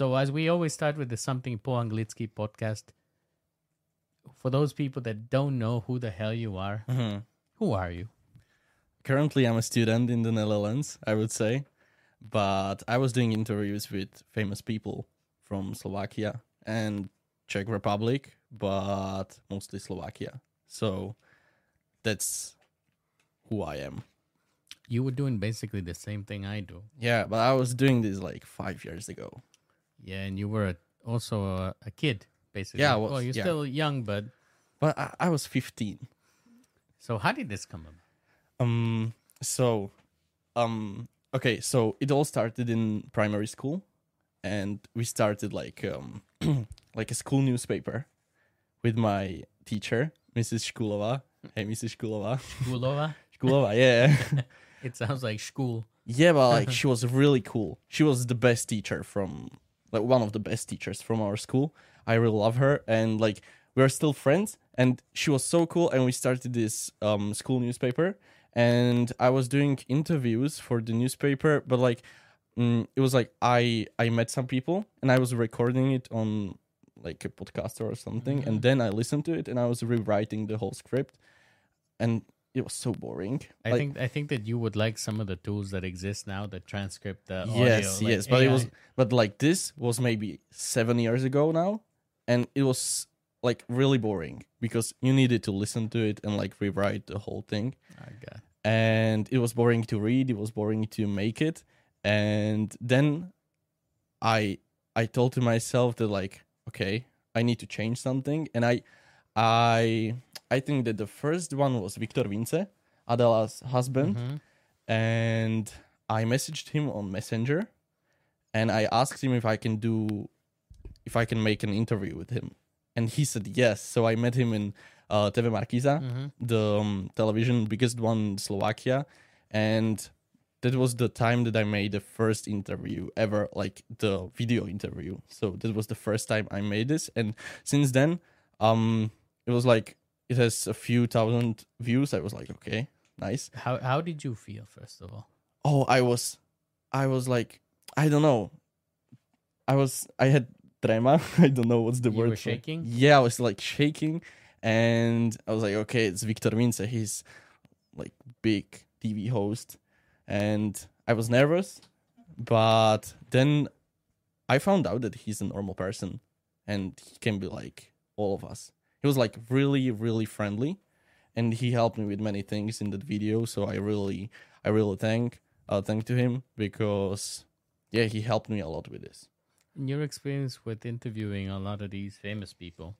So as we always start with the something po anglicky podcast. For those people that don't know who the hell you are, Mhm. who are you? Currently, I'm a student in the Netherlands, I would say, but I was doing interviews with famous people from Slovakia and Czech Republic, but mostly Slovakia. So that's who I am. You were doing basically the same thing I do. Yeah, but I was doing this like five years ago. Yeah, and you were a, also a, a kid, basically. Yeah, was, well, you're yeah. still young, but But I, I was 15. so how did this come about? Um. So, um. Okay. So it all started in primary school, and we started like um like a school newspaper with my teacher, Mrs. Shkulova. Hey, Mrs. Shkulova. Gulova? Shkulova. Yeah. It sounds like school. yeah, but like she was really cool. She was the best teacher from like one of the best teachers from our school. I really love her, and like we're still friends. And she was so cool, and we started this um school newspaper. And I was doing interviews for the newspaper, but like mm, it was like I I met some people, and I was recording it on like a podcaster or something, and then I listened to it, and I was rewriting the whole script, and it was so boring. I Like, think I think that you would like some of the tools that exist now that transcript the yes audio. like yes but it was but like this was maybe seven years ago now and it was like really boring because you needed to listen to it and like rewrite the whole thing I got- and it was boring to read it was boring to make it and then i i told to myself that like okay i need to change something and i i i think that the first one was Viktor Vincze adela's husband Mhm. and I messaged him on Messenger and I asked him if I can do if I can make an interview with him. And he said yes. So I met him in uh, TV Markiza, Mhm. the um, television biggest one in Slovakia, and that was the time that I made the first interview ever, like the video interview. So that was the first time I made this, and since then, um, it was like it has a few thousand views. I was like, okay, nice. How how did you feel first of all? oh i was i was like i don't know. I was i had trema. I don't know what's the You word were shaking? yeah i was like shaking. And i was like okay it's Viktor Vincze he's like big tv host. And i was nervous but then i found out that he's a normal person. And he can be like all of us he was like really really friendly and he helped me with many things in that video so i really i really thank uh thank to him because yeah he helped me a lot with this. In your experience with interviewing a lot of these famous people,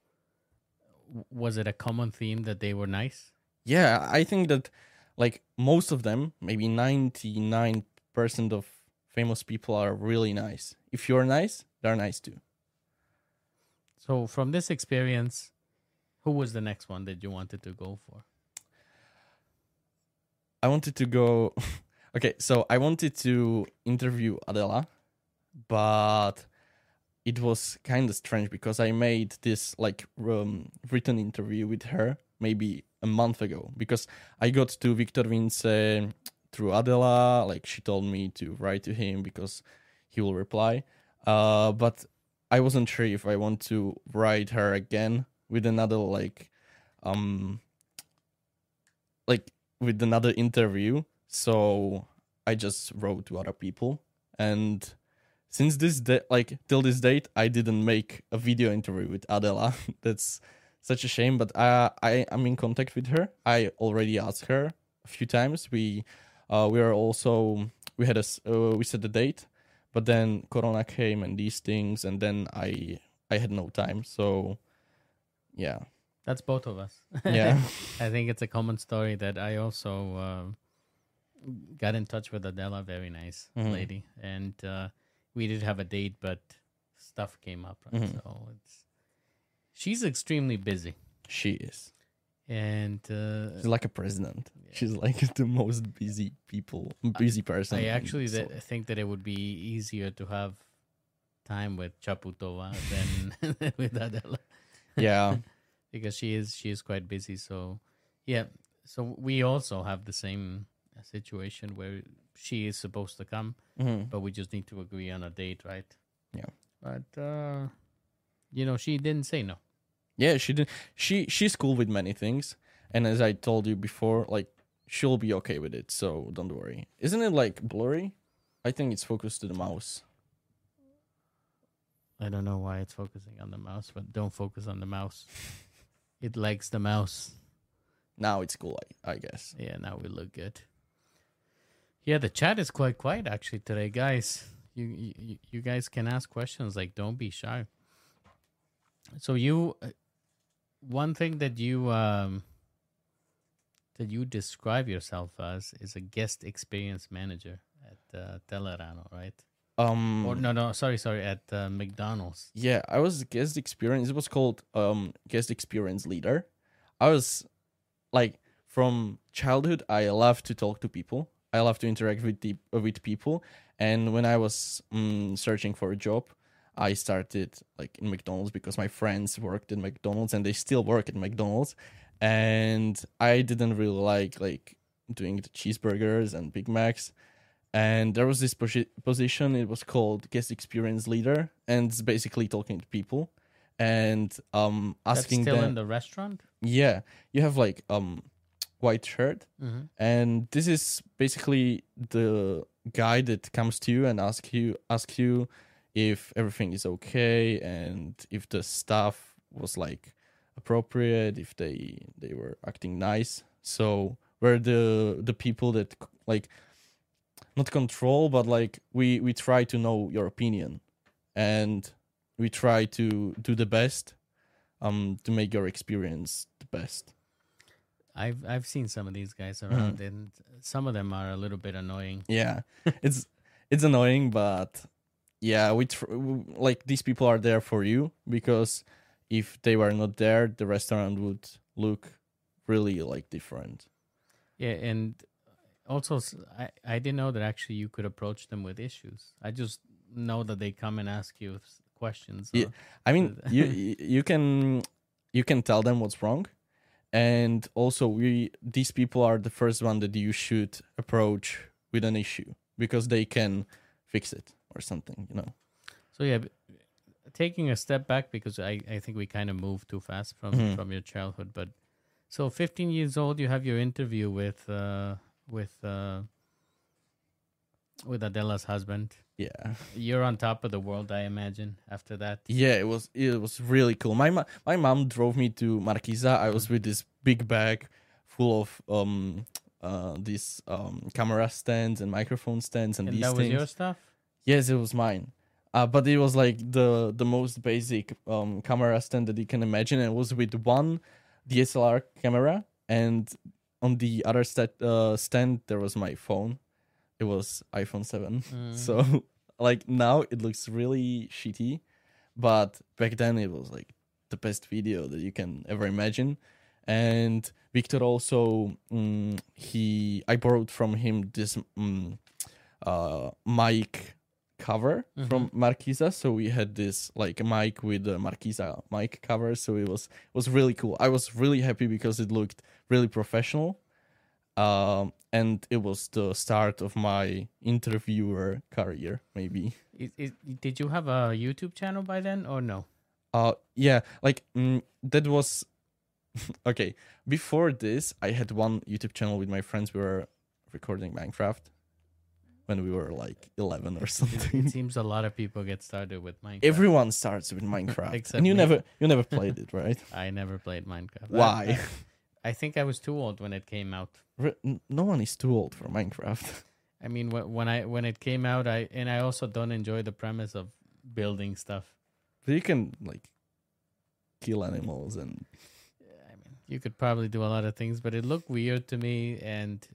was it a common theme that they were nice? yeah i think that like most of them maybe 99% of famous people are really nice. If you're nice they're nice too. So from this experience, who was the next one that you wanted to go for? i wanted to go okay so i wanted to interview adela but it was kind of strange because i made this like um, written interview with her maybe a month ago because i got to Viktor Vincze through adela like she told me to write to him because he will reply uh but i wasn't sure if i want to write her again with another like um like with another interview. So i just wrote to other people. And since this day like till this date i didn't make a video interview with adela. That's such a shame but i i am in contact with her. I already asked her a few times. We uh we are also we had a uh, we set a date but then corona came and these things and then i i had no time. So yeah That's both of us. yeah I think it's a common story that I also uh, got in touch with Adela, very nice Mhm. lady, and uh, we did have a date, but stuff came up, right? Mhm. so it's she's extremely busy, she is and uh, She's like a president. She's like the most busy people, busy person. I actually th- think that it would be easier to have time with Chaputova than with Adela. Yeah, because she is she is quite busy. So yeah, so we also have the same situation where she is supposed to come, Mhm. but we just need to agree on a date, right? Yeah. But uh, you know, she didn't say no. Yeah, she didn't. She she's cool with many things, and as I told you before, like she'll be okay with it. So don't worry. Isn't it like blurry? I think it's focused to the mouse. I don't know why it's focusing on the mouse, but don't focus on the mouse. It likes the mouse. Now it's cool, I, I guess. Yeah, now we look good. Yeah, the chat is quite quiet actually today, guys. You you, you guys can ask questions. Like, don't be shy. So you, uh, one thing that you um that you describe yourself as is a guest experience manager at uh, Telerano, right? Um. Or no, no, sorry, sorry, at uh, McDonald's. Yeah, I was guest experience. It was called um guest experience leader. I was like from childhood. I love to talk to people. I love to interact with the with people. And when I was um, searching for a job, I started like in McDonald's because my friends worked in McDonald's and they still work at McDonald's. And I didn't really like like doing the cheeseburgers and Big Macs and there was this posi- position it was called guest experience leader and it's basically talking to people and um That's asking still them in the restaurant. yeah you have like um white shirt Mm-hmm. and this is basically the guy that comes to you and ask you ask you if everything is okay and if the staff was like appropriate if they they were acting nice so we're the the people that like not control but like we we try to know your opinion and we try to do the best um to make your experience the best I've I've seen some of these guys Mm-hmm. around, and some of them are a little bit annoying. yeah it's it's annoying but yeah we tr- like these people are there for you because if they were not there the restaurant would look really like different Yeah, and also I, I didn't know that actually you could approach them with issues. I just know that they come and ask you questions. Yeah. i mean you you can you can tell them what's wrong and also we these people are the first one that you should approach with an issue because they can fix it or something you know So yeah, taking a step back because I, I think we kind of moved too fast from Mhm. from your childhood. But so 15 years old, you have your interview with uh, with uh, with Adela's husband. yeah You're on top of the world, I imagine. After that, Yeah, it was it was really cool. My ma- my mom drove me to Markiza. I was with this big bag full of um uh these um camera stands and microphone stands and, and these that was things. your stuff. Yes, it was mine. Uh, but it was like the the most basic um camera stand that you can imagine. And it was with one DSLR camera, and on the other uh, stand there was my phone. It was iPhone seven. Mm. So like now it looks really shitty, but back then it was like the best video that you can ever imagine. And Victor also mm, he I borrowed from him this mm, uh mic cover from Markiza. So we had this like mic with the Markiza mic cover. So it was it was really cool. I was really happy because it looked really professional. Um, and it was the start of my interviewer career, maybe. Is, is, did you have a YouTube channel by then or no? Uh, yeah, like mm, that was okay. Before this, I had one YouTube channel with my friends. We were recording Minecraft when we were like eleven or something. it seems a lot of people get started with Minecraft. Everyone starts with Minecraft, Except and you me. never you never played it, right? I never played Minecraft. Why? I, I think I was too old when it came out. N- No one is too old for Minecraft. I mean, when I when it came out, I and I also don't enjoy the premise of building stuff. But you can like kill animals and I mean, you could probably do a lot of things, but it looked weird to me, and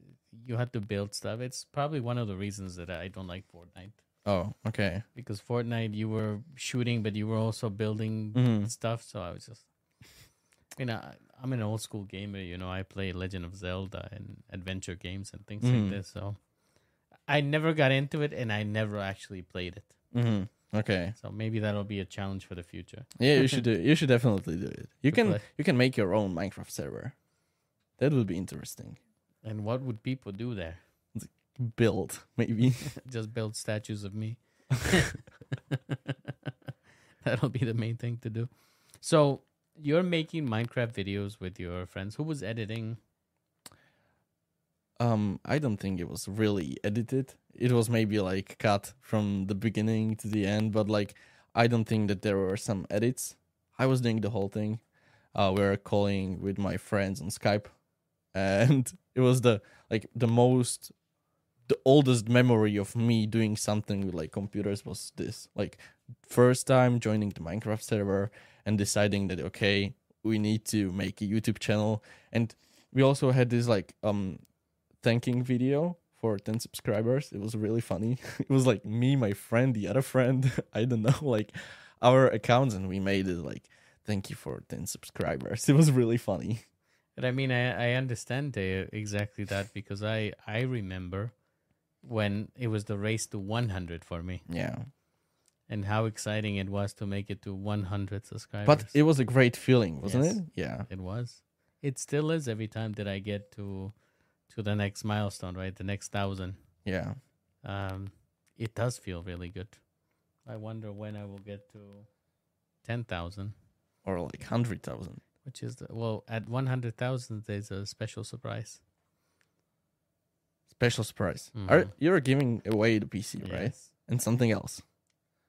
you had to build stuff. It's probably one of the reasons that I don't like Fortnite oh, okay. because Fortnite you were shooting, but you were also building Mhm. stuff. So I was just, you know, I'm an old school gamer. You know, I play Legend of Zelda and adventure games and things Mhm. like this. So I never got into it, and I never actually played it. hmm Okay. So maybe that'll be a challenge for the future. Yeah, you should do. It. You should definitely do it. You can play. you can make your own Minecraft server. That would be interesting. And what would people do there? Build maybe. Just build statues of me. That'll be the main thing to do. So you're making Minecraft videos with your friends. Who was editing? Um, I don't think it was really edited. It was maybe like cut from the beginning to the end, but like I don't think that there were some edits. I was doing the whole thing. Uh, we were calling with my friends on Skype, and it was the like the most, the oldest memory of me doing something with like computers was this. Like first time joining the Minecraft server and deciding that okay, we need to make a YouTube channel, and we also had this like um thanking video for 10 subscribers. It was really funny. It was like me, my friend, the other friend, I don't know, like our accounts, and we made it like, thank you for 10 subscribers. It was really funny. But I mean, I, I understand exactly that because I, I remember when it was the race to 100 for me Yeah. and how exciting it was to make it to 100 subscribers. But it was a great feeling, wasn't Yes. it? Yeah. It was. It still is every time that I get to to the next milestone, right? The next thousand. Yeah. Um, it does feel really good. I wonder when I will get to ten thousand, Or like 100,000. Which is the well at one hundred thousand. There's a special surprise. Special surprise. Are Mhm. You're giving away the PC, right? And something else.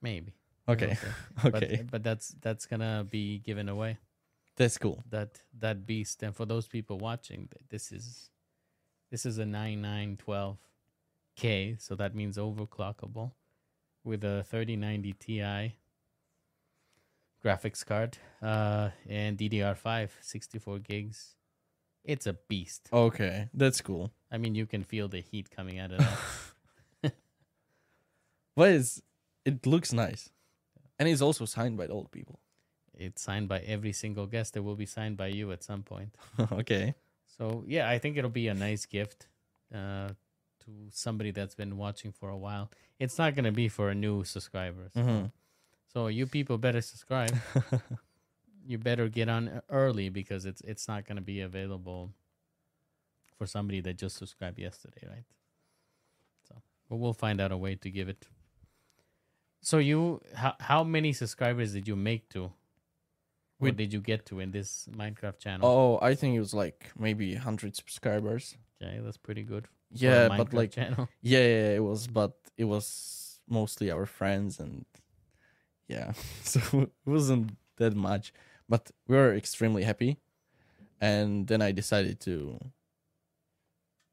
maybe. Okay. Okay. but that's that's gonna be given away. That's cool. That that beast. And for those people watching, this is this is a nine nine twelve K. So that means overclockable with a thirty ninety Ti graphics card uh, and DDR5 64 gigs. It's a beast. Okay. That's cool. I mean, you can feel the heat coming out of that. But it's, it looks nice. And it's also signed by the old people. it's signed by every single guest. It will be signed by you at some point. okay. So yeah, I think it'll be a nice gift uh, to somebody that's been watching for a while. It's not gonna be for a new subscriber. So, Mhm. So you people better subscribe. you better get on early because it's it's not gonna be available for somebody that just subscribed yesterday, right? So, but we'll find out a way to give it. So you, how how many subscribers did you make to? With- did you get to in this Minecraft channel? Oh, I think it was like maybe 100 subscribers. Okay, that's pretty good. Yeah, but like channel. yeah, yeah, it was but it was mostly our friends and yeah. So it wasn't that much, but we were extremely happy. And then I decided to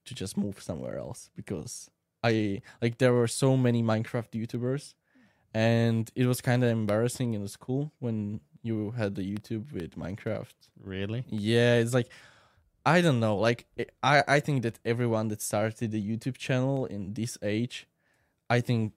to just move somewhere else because I like there were so many Minecraft YouTubers and it was kind of embarrassing in the school when you had the YouTube with Minecraft Really? yeah, it's like I don't know. Like eh, I I think that everyone that started a YouTube channel in this age, I think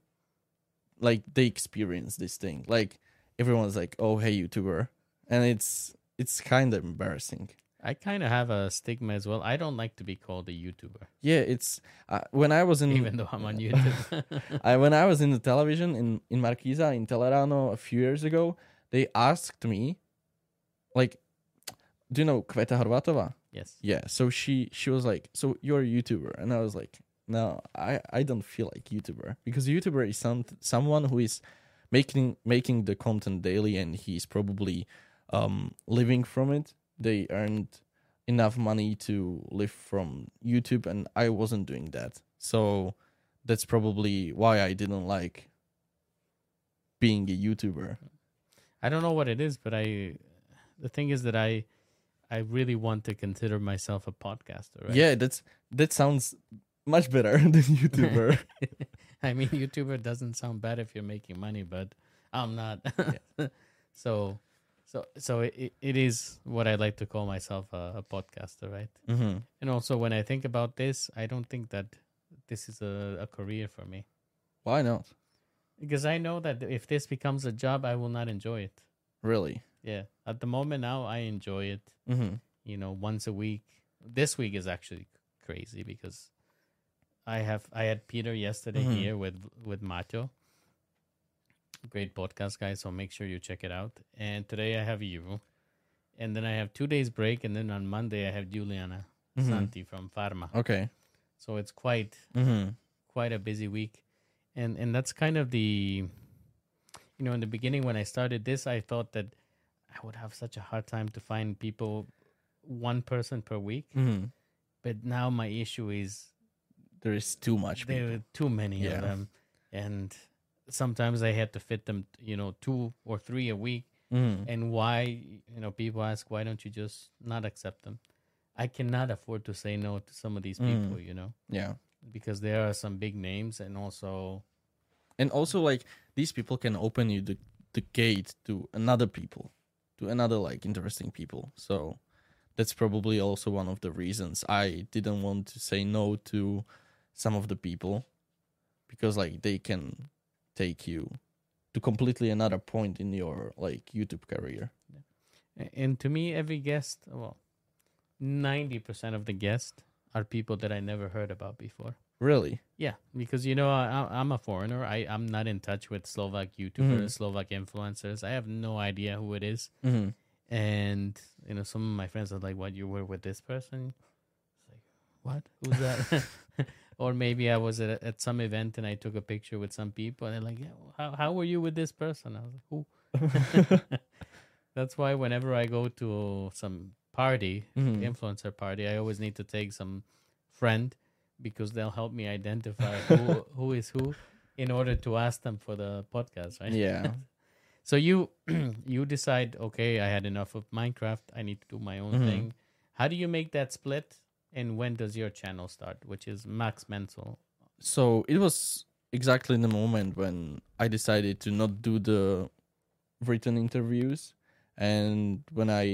like they experience this thing. Like everyone's like, "Oh, hey YouTuber." And it's it's kind of embarrassing. I kind of have a stigma as well. I don't like to be called a YouTuber, Yeah, it's uh, when I was in even though I'm on YouTube. I when I was in the television in in Markiza in Telerano a few years ago, they asked me like do you know Kveta Horváthová? yes. Yeah, so she she was like, "So you're a YouTuber," and I was like, "No, I I don't feel like YouTuber because YouTuber is some someone who is making making the content daily, and he's probably um living from it. They earned enough money to live from YouTube, and I wasn't doing that, so that's probably why I didn't like being a YouTuber. I don't know what it is, but I. The thing is that I, I really want to consider myself a podcaster. Right? Yeah, that's that sounds much better than YouTuber. I mean, YouTuber doesn't sound bad if you're making money, but I'm not. so, so, so it, it is what I like to call myself a, a podcaster, right? hmm And also, when I think about this, I don't think that this is a, a career for me Why not? because I know that if this becomes a job, I will not enjoy it. Really? Yeah, at the moment now, I enjoy it. Mm-hmm. You know, once a week. This week is actually crazy because I have I had Peter yesterday Mhm. here with with Macho. Great podcast, guys. So make sure you check it out. And today I have you, and then I have two days break, and then on Monday I have Juliana Mhm. Santi from Pharma. Okay. So it's quite Mm-hmm. quite a busy week, and and that's kind of the. you know, in the beginning when I started this, I thought that I would have such a hard time to find people, one person per week. Mhm. But now my issue is there is too much. there people. are too many Yeah. of them, and sometimes I had to fit them, you know, two or three a week. Mhm. And why, you know, people ask, why don't you just not accept them? I cannot afford to say no to some of these Mm. people, you know, Yeah. because there are some big names, and also, and also like these people can open you the, the gate to another people to another like interesting people so that's probably also one of the reasons i didn't want to say no to some of the people because like they can take you to completely another point in your like youtube career and to me, every guest, well, ninety percent of the guests are people that I never heard about before. really Yeah, because you know I, I'm a foreigner. I I'm not in touch with Slovak YouTubers, Mhm. Slovak influencers. I have no idea who it is, mm-hmm. and you know some of my friends are like, "What you were with this person?" It's like, "What? Who's that?" or maybe I was at, at some event and I took a picture with some people, and they're like, "Yeah, how how were you with this person?" I was like, "Who?" That's why whenever I go to some party, Mhm. influencer party, I always need to take some friend because they'll help me identify who who is who in order to ask them for the podcast, right? yeah So you you decide, okay, I had enough of Minecraft. I need to do my own Mhm. thing. How do you make that split? And when does your channel start? Which is Max Mencl. so it was exactly in the moment when I decided to not do the written interviews and when I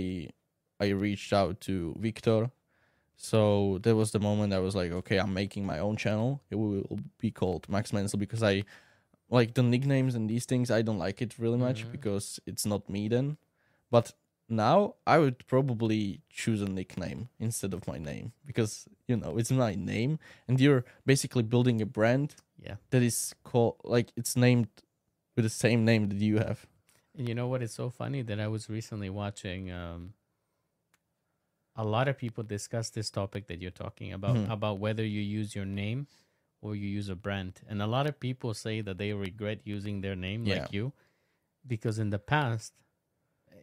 I reached out to Victor so that was the moment I was like okay I'm making my own channel it will be called Max Mencl because I like the nicknames and these things I don't like it really much Mhm. because it's not me then but now I would probably choose a nickname instead of my name because you know it's my name and you're basically building a brand Yeah. that is called like it's named with the same name that you have. And you know what is so funny that I was recently watching um a lot of people discuss this topic that you're talking about Mhm. about whether you use your name or you use a brand. And a lot of people say that they regret using their name Yeah. like you because in the past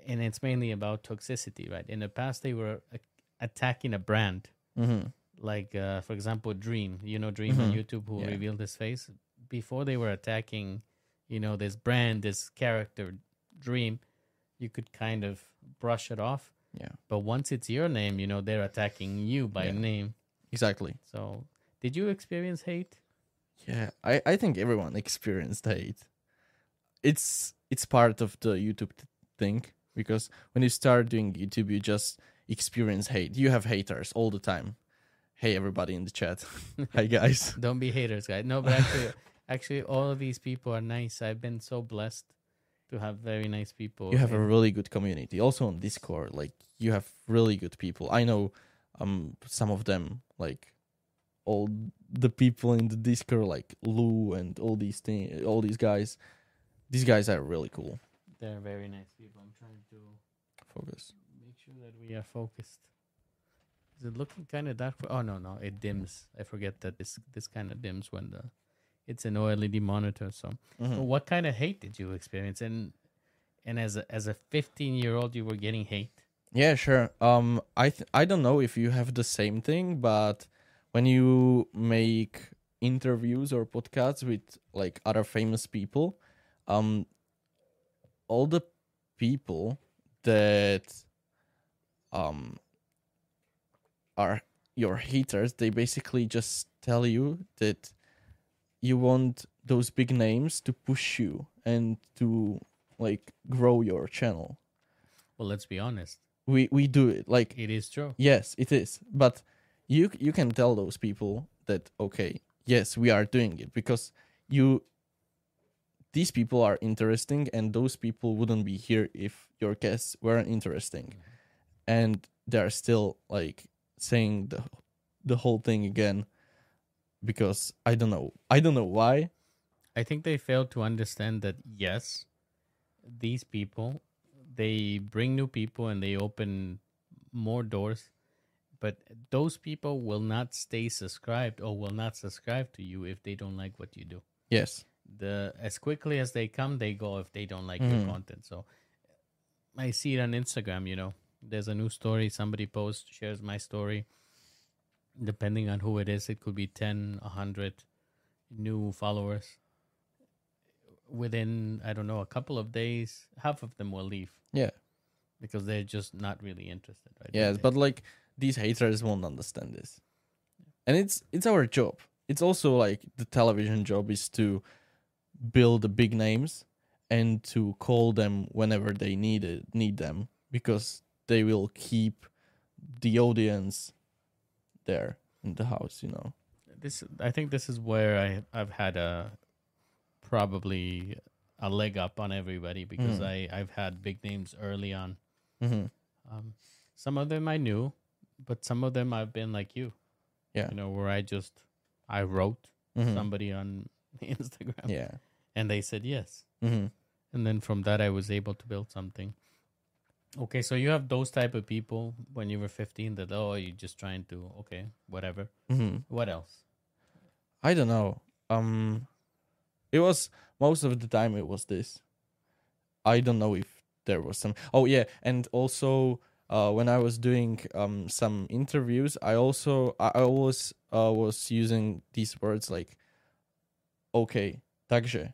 and it's mainly about toxicity, right? In the past they were a- attacking a brand Mm-hmm. like uh, for example dream you know dream on Mhm. youtube who Yeah. revealed his face before they were attacking you know this brand this character dream you could kind of brush it off Yeah, but once it's your name you know they're attacking you by Yeah. name exactly. so did you experience hate Yeah, I I think everyone experienced hate. It's it's part of the YouTube thing because when you start doing YouTube, you just experience hate. You have haters all the time. Hey, everybody in the chat. Hi, guys. don't be haters guys no but actually actually all of these people are nice i've been so blessed to have very nice people You have a really good community. Also on Discord, like you have really good people. I know um some of them like all the people in the Discord like Lou and all these thing all these guys. These guys are really cool. They're very nice people i'm trying to Focus. make sure that we are focused. Is it looking kind of dark? Oh no, no, it dims. I forget that this this kind of dims when the it's an OLED monitor. So, Mhm. But what kind of hate did you experience? And and as a, as a 15 year old, you were getting hate. Yeah, sure. Um, I th- I don't know if you have the same thing, but when you make interviews or podcasts with like other famous people, um, all the people that um are your haters, they basically just tell you that you want those big names to push you and to like grow your channel Well, let's be honest. we we do it like It is true. yes it is but you you can tell those people that okay yes we are doing it because you these people are interesting and those people wouldn't be here if your guests weren't interesting. Mm-hmm. And they're still like saying the the whole thing again because i don't know. I don't know why. I think they failed to understand that yes, these people they bring new people and they open more doors, but those people will not stay subscribed or will not subscribe to you if they don't like what you do. yes the as quickly as they come, they go if they don't like your Mhm. content. So I see it on Instagram. You know, there's a new story somebody posts, shares my story. Depending on who it is, it could be 10, 100 new followers. Within I don't know a couple of days, half of them will leave Yeah. because they're just not really interested. Right? Yes, but like these haters won't understand this. And it's it's our job. It's also like the television job is to build the big names and to call them whenever they need it, need them because they will keep the audience there in the house, you know. this I think this is where I I've had a probably a leg up on everybody because Mm. I I've had big names early on. Mm-hmm. Um, some of them I knew, but some of them I've been like you. Yeah. You know, where I just I wrote Mhm. somebody on Instagram Yeah. And they said yes. Mm-hmm. And then from that I was able to build something. Okay, so you have those type of people when you were 15 that oh you're just trying to okay, whatever. Mm-hmm. What else? I don't know. Um, it was most of the time it was this. I don't know if there was some. Oh yeah, and also uh, when I was doing um some interviews, I also I always uh, was using these words like, okay, takže,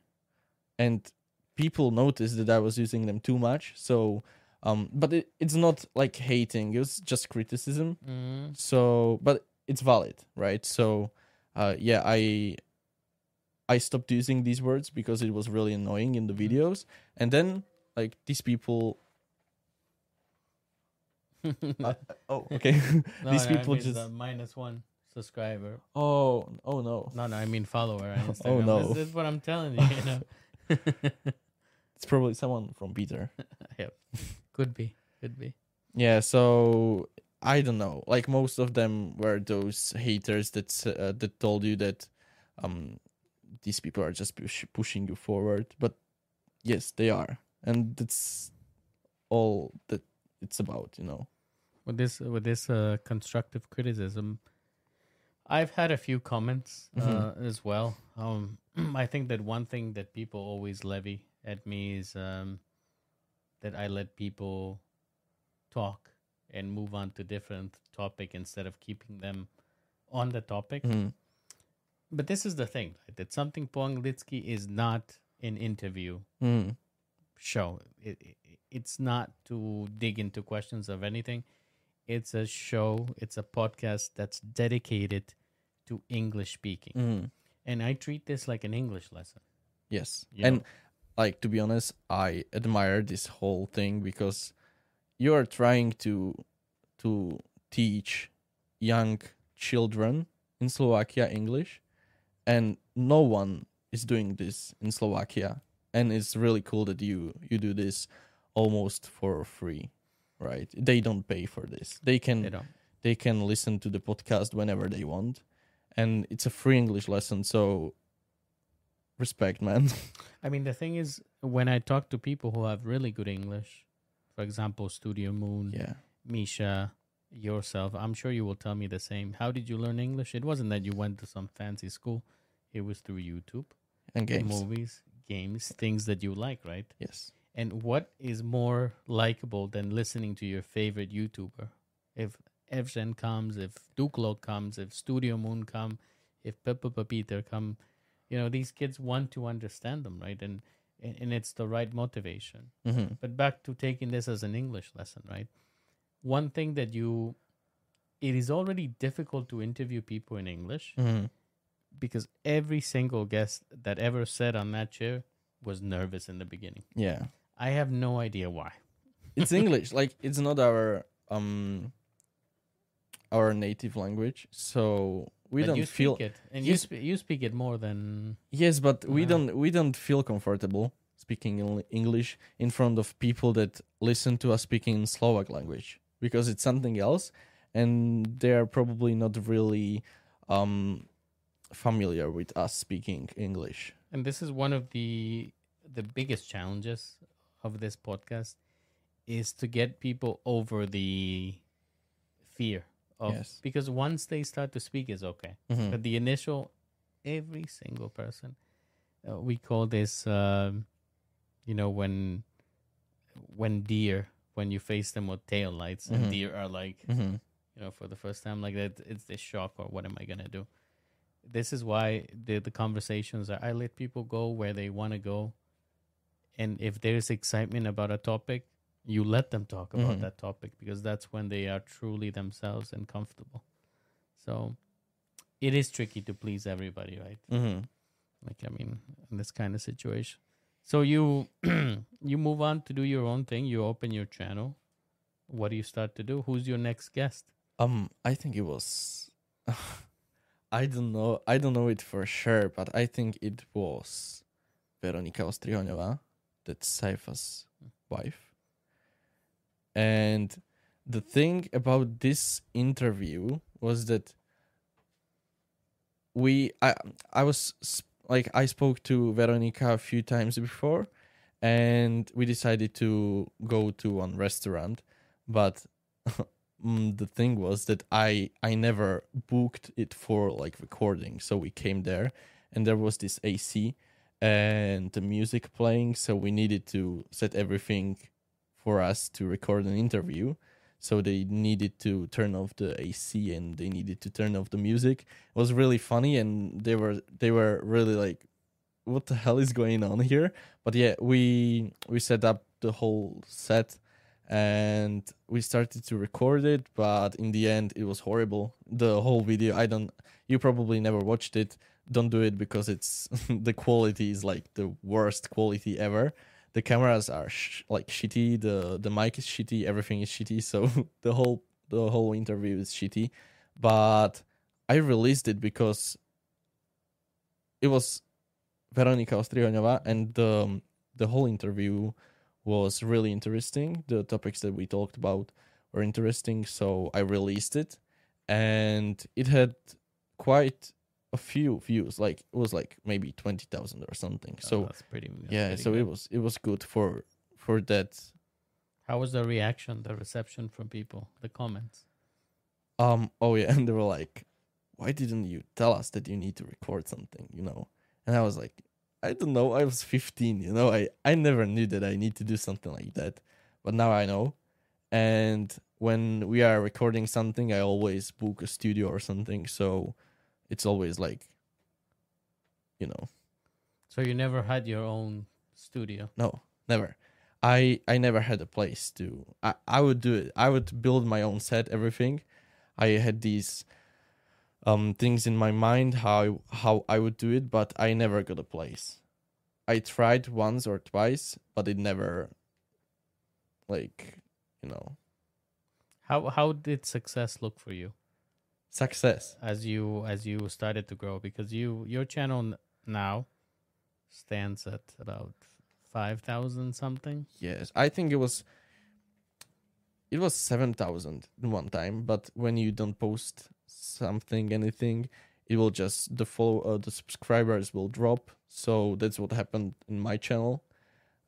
and people noticed that I was using them too much. So, um, but it, it's not like hating; it's just criticism Mm. so but it's valid right so uh yeah i i stopped using these words because it was really annoying in the videos and then like these people oh okay No, these no, I people mean just the minus one subscriber. oh oh no No, no, I mean follower on Instagram. Oh, no. This is what I'm telling you. You know, it's probably someone from peter. Yeah. could be, could be. yeah so i don't know. Like most of them were those haters that uh, that told you that um these people are just push- pushing you forward. But yes they are. And that's all that it's about you know. With this, with this uh, constructive criticism, I've had a few comments uh, as well. Um, I think that one thing that people always levy at me is um, that I let people talk and move on to different topic instead of keeping them on the topic. Mhm. But this is the thing, right? That something po anglicky is not an interview Mhm. show. It, it, it's not to dig into questions of anything. It's a show, it's a podcast that's dedicated to English speaking. Mhm. And I treat this like an English lesson. yes You and know? like to be honest i admire this whole thing because you are trying to to teach young children in slovakia english and no one is doing this in slovakia and it's really cool that you you do this almost for free right? They don't pay for this. They can know, they can listen to the podcast whenever they want. And it's a free english lesson so respect man. I mean, the thing is, when I talk to people who have really good English, for example, Studio Moon, yeah. Misha, yourself, I'm sure you will tell me the same. How did you learn English? It wasn't that you went to some fancy school, it was through YouTube, and games. Movies, games, things that you like, right? yes And what is more likable than listening to your favorite YouTuber? If Evgen comes, if Duklo comes, if Studio Moon come, if Peppa Peter come, you know these kids want to understand them, right? And and it's the right motivation. hmm But back to taking this as an English lesson, right? One thing that you, it is already difficult to interview people in English hmm because every single guest that ever sat on that chair was nervous in the beginning. yeah I have no idea why. it's english like it's not our um our native language so we But don't you feel speak it, and you sp- you speak it more than yes but we Wow. don't we don't feel comfortable speaking english in front of people that listen to us speaking in slovak language because it's something else and they're probably not really um familiar with us speaking english and this is one of the the biggest challenges of this podcast is to get people over the fear of Yes. because once they start to speak is okay Mhm. but the initial every single person uh, we call this, um, you know, when when deer when you face them with tail lights and Mhm. deer are like Mm-hmm. you know for the first time like that it's this shock or what am i gonna do this is why the the conversations are i let people go where they want to go and if there's excitement about a topic you let them talk about Mhm. that topic because that's when they are truly themselves and comfortable so it is tricky to please everybody right Mm-hmm. like i mean in this kind of situation so you you move on to do your own thing you open your channel what do you start to do who's your next guest Um, I think it was. I don't know. I don't know it for sure, but I think it was Veronika Ostrihoňová, that's Sajfa's wife. And the thing about this interview was that we, I, I was like, I spoke to Veronica a few times before, and we decided to go to one restaurant, but mm, the thing was that I I never booked it for like recording, so we came there, and there was this AC and the music playing, so we needed to set everything for us to record an interview. So they needed to turn off the AC and they needed to turn off the music. It was really funny, and they were they were really like, "What the hell is going on here?" But yeah, we we set up the whole set and we started to record it but in the end it was horrible the whole video i don't you probably never watched it don't do it because it's the quality is like the worst quality ever. The cameras are sh- like shitty. The the mic is shitty. Everything is shitty. So the whole the whole interview is shitty. But i released it because it was veronika Ostrihoňová and the the whole interview was really interesting. The topics that we talked about were interesting, so I released it, and it had quite a few views. Like it was like maybe twenty thousand or something. Oh, So that's pretty that's yeah, pretty so good. it was it was good for for that. How was the reaction, the reception from people, the comments? Um. Oh yeah, and they were like, "Why didn't you tell us that you need to record something?" You know, and I was like, I don't know. I was 15, you know. I I never knew that I need to do something like that, but now I know. And when we are recording something, I always book a studio or something, so it's always like, you know, So you never had your own studio. no, never. I I never had a place to. I I would do it. I would build my own set, everything. I had these um things in my mind how I, how I would do it, but I never got a place. I tried once or twice, but it never like you know How how did success look for you success. as you as you started to grow? Because you your channel now stands at about five thousand something. Yes, I think it was it was 7000 in one time, but when you don't post something anything, it will just the follow uh, the subscribers will drop. So that's what happened in my channel.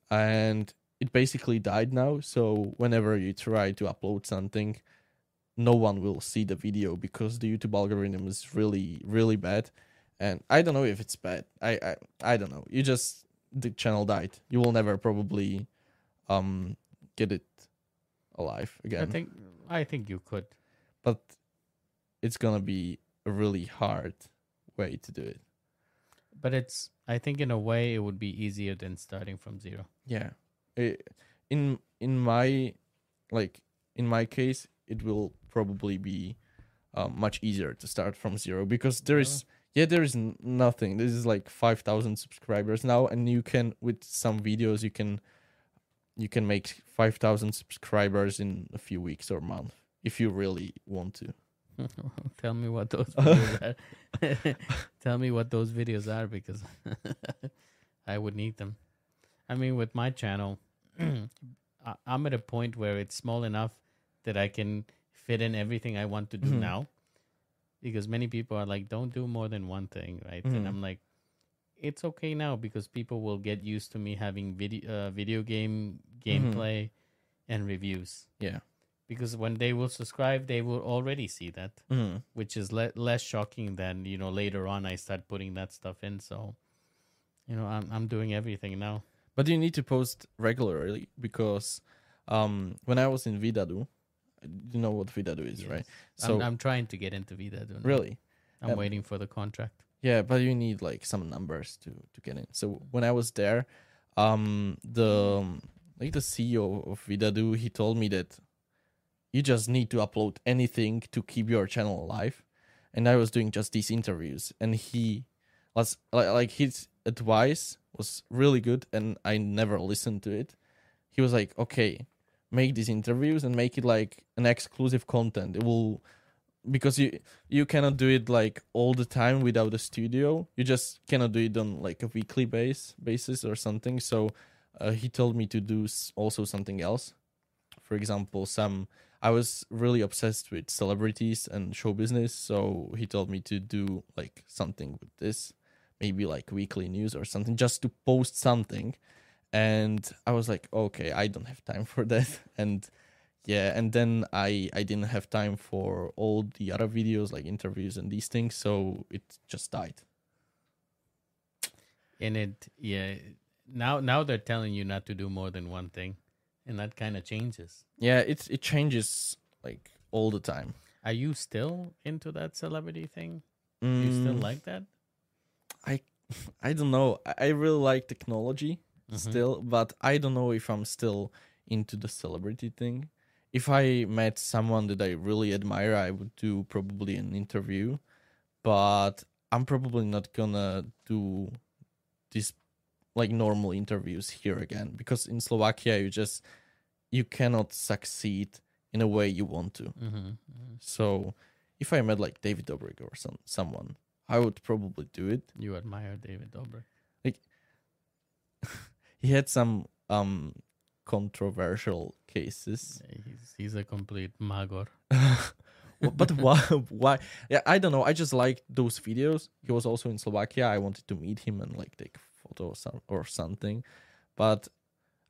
And it basically died now, so whenever you try to upload something, no one will see the video because the YouTube algorithm is really really bad. And I don't know if it's bad. I I, I don't know. You just the channel died. You will never probably um get it alive again. I think I think you could. but it's gonna be a really hard way to do it. But it's I think in a way it would be easier than starting from zero. Yeah. I- in in my like in my case, it will probably be um, much easier to start from zero because there is yeah there is nothing. This is like five thousand subscribers now, and you can with some videos you can you can make five thousand subscribers in a few weeks or month if you really want to. Tell me what those videos are. Tell me what those videos are because I would need them. I mean, with my channel, I'm at a point where it's small enough that I can fit in everything I want to do Mhm. now. Because many people are like, don't do more than one thing, right? Mhm. And I'm like, it's okay now because people will get used to me having video, uh, video game gameplay and reviews. Yeah. Because when they will subscribe, they will already see that Mm. which is le- less shocking than you know later on I start putting that stuff in. So You know, I'm I'm doing everything now. But you need to post regularly because um when I was in Vidadu, you know what Vidadu is, Yes. right? I'm, So I'm trying to get into Vida. really, I'm Um, waiting for the contract. Yeah, but you need like some numbers to to get in. So when I was there, um, the like the CEO of Vidadu, he told me that you just need to upload anything to keep your channel alive, and I was doing just these interviews, and he was like, like his advice was really good, and I never listened to it. He was like, okay, make these interviews and make it like an exclusive content. It will because you you cannot do it like all the time without a studio. You just cannot do it on like a weekly base basis or something. So uh, he told me to do also something else. For example some i was really obsessed with celebrities and show business. So he told me to do like something with this. Maybe like weekly news or something just to post something and i was like okay i don't have time for that and yeah and then i i didn't have time for all the other videos like interviews and these things so it just died And it, yeah. Now, now they're telling you not to do more than one thing, and that kind of changes. yeah it's it changes like all the time Are you still into that celebrity thing? Do you still Mm, like that? i I don't know I really like technology Mhm. still but i don't know if i'm still into the celebrity thing if i met someone that i really admire i would do probably an interview but i'm probably not gonna do these like normal interviews here again because in slovakia you just you cannot succeed in a way you want to Mm-hmm. so if i met like david dobrik or some someone i would probably do it You admire David Dobrik. he had some um controversial cases. He's he's a complete magor. but why why yeah i don't know. I just liked those videos. He was also in slovakia. I wanted to meet him and like take a photo or, something. But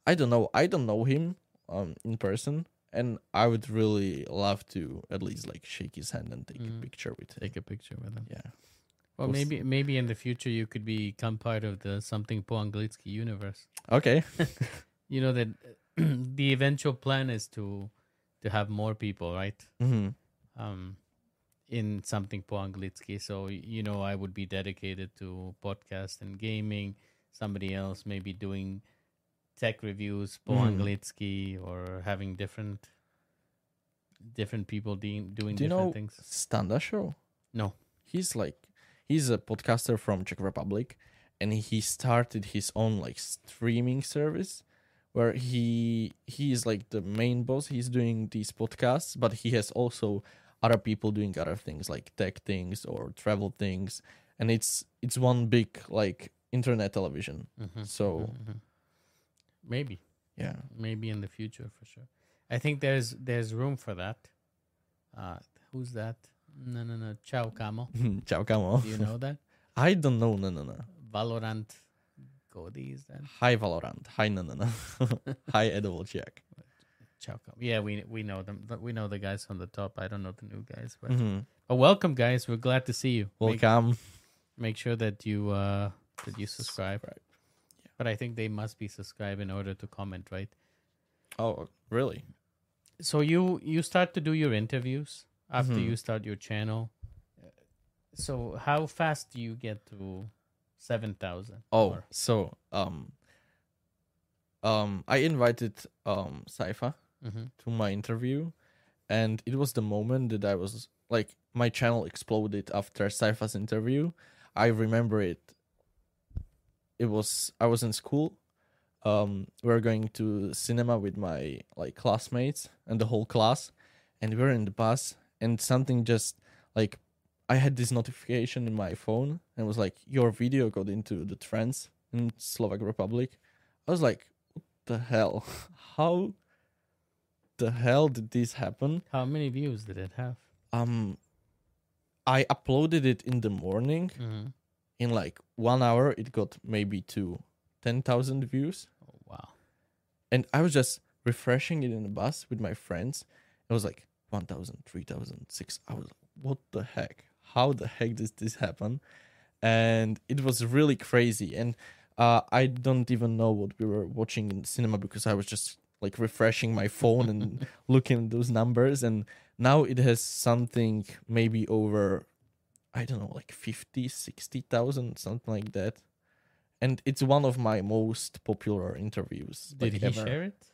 i don't know. I don't know him um in person. And i would really love to at least like shake his hand and take Mm. a picture with him. Take a picture with him. yeah Well, maybe maybe in the future you could become part of the something po anglicky universe. okay You know that the eventual plan is to to have more people, right? hmm Um, in something po anglicky. So you know, I would be dedicated to podcast and gaming. Somebody else maybe doing tech reviews po Mhm. anglicky or having different different people de- doing do you different know things. standa show No. he's like he's a podcaster from Czech Republic and he started his own like streaming service where he he is like the main boss he's doing these podcasts but he has also other people doing other things like tech things or travel things and it's it's one big like internet television Mhm, So- mhm, mhm. maybe. yeah maybe in the future for sure. I think there's there's room for that. Uh, who's that? No, no, no. Ciao, Camo. ciao camo Do you know that? i don't know no no no Valorant Cody is that? hi valorant hi no no no hi edible jack Ciao, Camo. Yeah, we we know them. We know the guys on the top. I don't know the new guys, but, Mhm. but welcome, guys. We're glad to see you. Make, welcome make sure that you uh that you subscribe. Subscribe. But I think they must be subscribed in order to comment, right? oh really so you you start to do your interviews after Mhm. you start your channel so how fast do you get to 7000 Oh, Or- so um, um, I invited um Sajfa Mhm. to my interview, and it was the moment that I was like, my channel exploded after Sajfa's interview. I remember it. It was I was in school. Um, we were going to cinema with my like classmates and the whole class, and we were in the bus, and something just like I had this notification in my phone and it was like your video got into the trends in Slovak Republic. I was like, what the hell? How the hell did this happen? how many views did it have Um I uploaded it in the morning. mm-hmm. In like one hour it got maybe to ten thousand views. oh, wow And I was just refreshing it in the bus with my friends. It was like 1,000, 3,000, 6. I was what the heck? How the heck does this happen? And it was really crazy. And Uh, I don't even know what we were watching in cinema because I was just like refreshing my phone and looking at those numbers, and now it has something maybe over, I don't know, like 50, 60,000, something like that. And it's one of my most popular interviews. Did like, he ever. share it?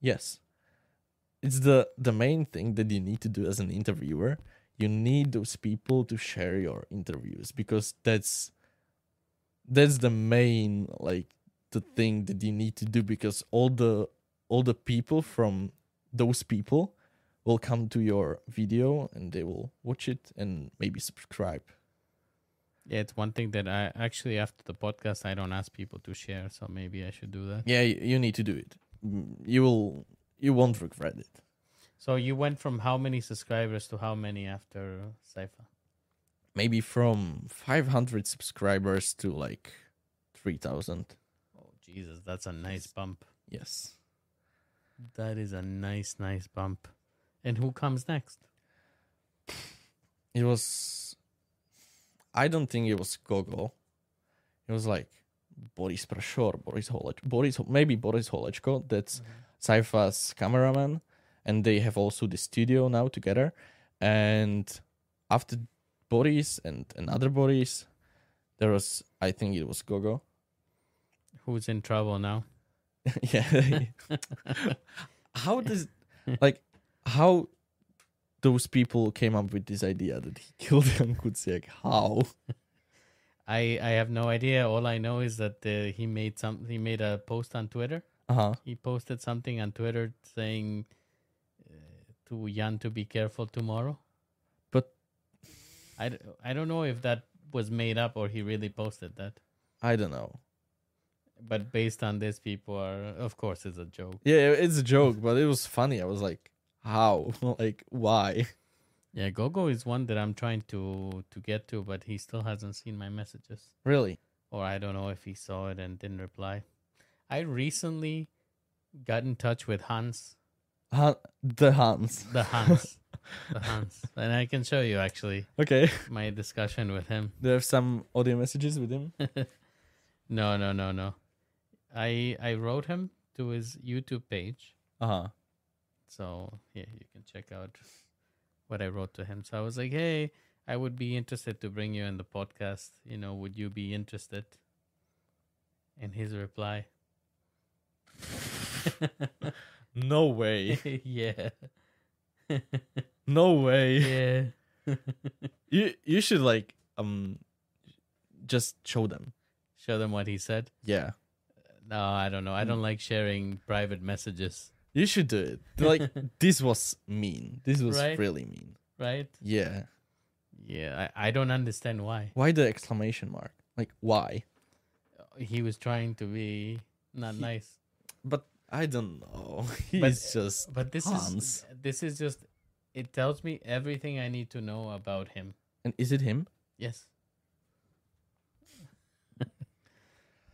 Yes. It's the the main thing that you need to do as an interviewer. You need those people to share your interviews because that's that's the main like the thing that you need to do because all the all the people from those people will come to your video and they will watch it and maybe subscribe. Yeah, it's one thing that I actually after the podcast I don't ask people to share, so maybe I should do that. Yeah, you, need to do it. You will you won't regret it. So you went from how many subscribers to how many after Sajfa? maybe from 500 subscribers to like 3000 Oh Jesus, that's a nice bump. yes That is a nice, nice bump. And who comes next? it was i don't think it was gogo it was like boris prashor boris holech boris maybe boris holečko that's mm-hmm. Saifa's cameraman and they have also the studio now together and after boris and another boris there was i think it was gogo Who's in trouble now? yeah how does like how those people came up with this idea that he killed Jan Kuciak? How? I I have no idea. All I know is that uh, he made some. He made a post on Twitter. Uh huh. He posted something on Twitter saying uh, to Jan to be careful tomorrow. But- I, d- I don't know if that was made up or he really posted that. I don't know. But based on this, people are of course it's a joke. Yeah, it's a joke, but it was funny. I was like, how? like, why? Yeah, Gogo is one that I'm trying to to get to, but he still hasn't seen my messages. Really? or I don't know if he saw it and didn't reply. I recently got in touch with Hans, Han- the Hans. the Hans, the Hans, and I can show you actually Okay. my discussion with him. Do you have some audio messages with him? no, no, no, no. I I wrote him to his YouTube page, Uh huh. so yeah, you can check out what I wrote to him. So I was like, hey. I would be interested to bring you in the podcast. You know, would you be interested? And his reply, No way. yeah. No way. Yeah. You you should like um just show them. Show them what he said. Yeah. No, I don't know. I don't like sharing private messages, You should do it. Like this was mean. This was Right? really mean. right? Yeah. Yeah, I, I don't understand why. Why the exclamation mark? Like why? He was trying to be not He- nice. But I don't know. But- He's just But this Hans. is this is just it tells me everything I need to know about him. and is it him? Yes.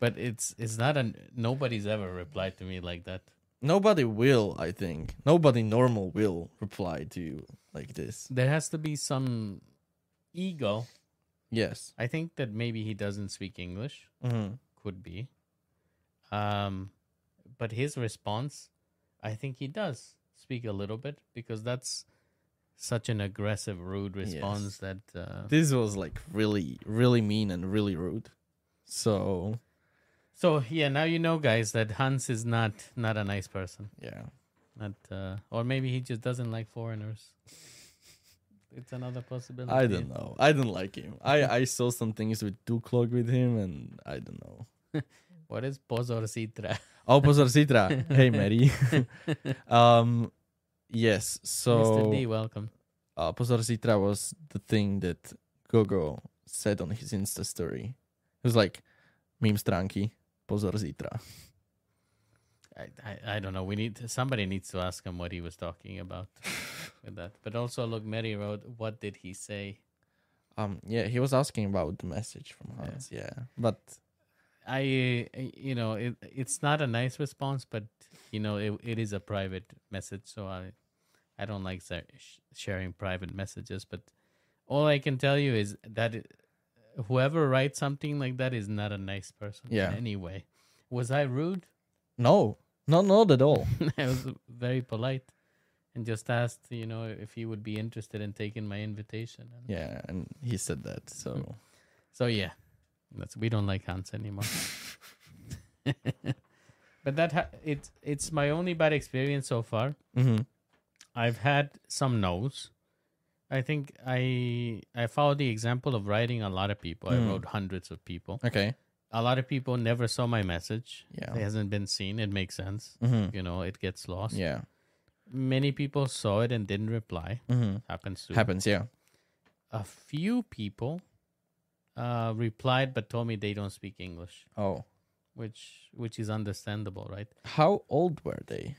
but it's it's not a nobody's ever replied to me like that. Nobody will, I think. Nobody normal will reply to you like this. There has to be some ego. Yes. I think that maybe he doesn't speak English. hmm could be. Um, but his response, I think he does speak a little bit because that's such an aggressive, rude response that. Uh, This was like really, really mean and really rude. So so yeah, now you know, guys, that Hans is not not a nice person. yeah. Not, uh, or maybe he just doesn't like foreigners. It's another possibility. I don't know. I don't like him. I I saw some things with Duklog with him, and I don't know. What is pozor citra? Oh, pozor Citra. hey, Mary. um, yes. So Mr. D, welcome. uh, pozor Citra was the thing that Gogo said on his Insta story. It was like, meme stránky, pozor. I, I, I don't know. We need to, somebody needs to ask him what he was talking about with that. But also, look, Mary wrote, "What did he say?" Um, yeah, he was asking about the message from Yeah. Hans. Yeah, but I, you know, it, it's not a nice response, but you know, it, it is a private message, so I, I don't like sh- sharing private messages. But all I can tell you is that it, whoever writes something like that is not a nice person Yeah. in any way. Was I rude? No, not not at all. I was very polite and just asked, you know, if he would be interested in taking my invitation. And yeah, and he said that. So So yeah, that's we don't like Hans anymore. but that ha- it's it's my only bad experience so far. Mhm. I've had some no's. I think I I followed the example of writing a lot of people. I Mm. wrote hundreds of people. okay, A lot of people never saw my message. Yeah. It hasn't been seen. It makes sense. hmm You know, it gets lost. yeah, Many people saw it and didn't reply. hmm Happens to happens. Yeah, a few people uh, replied but told me they don't speak English, oh, which which is understandable, right? how old were they?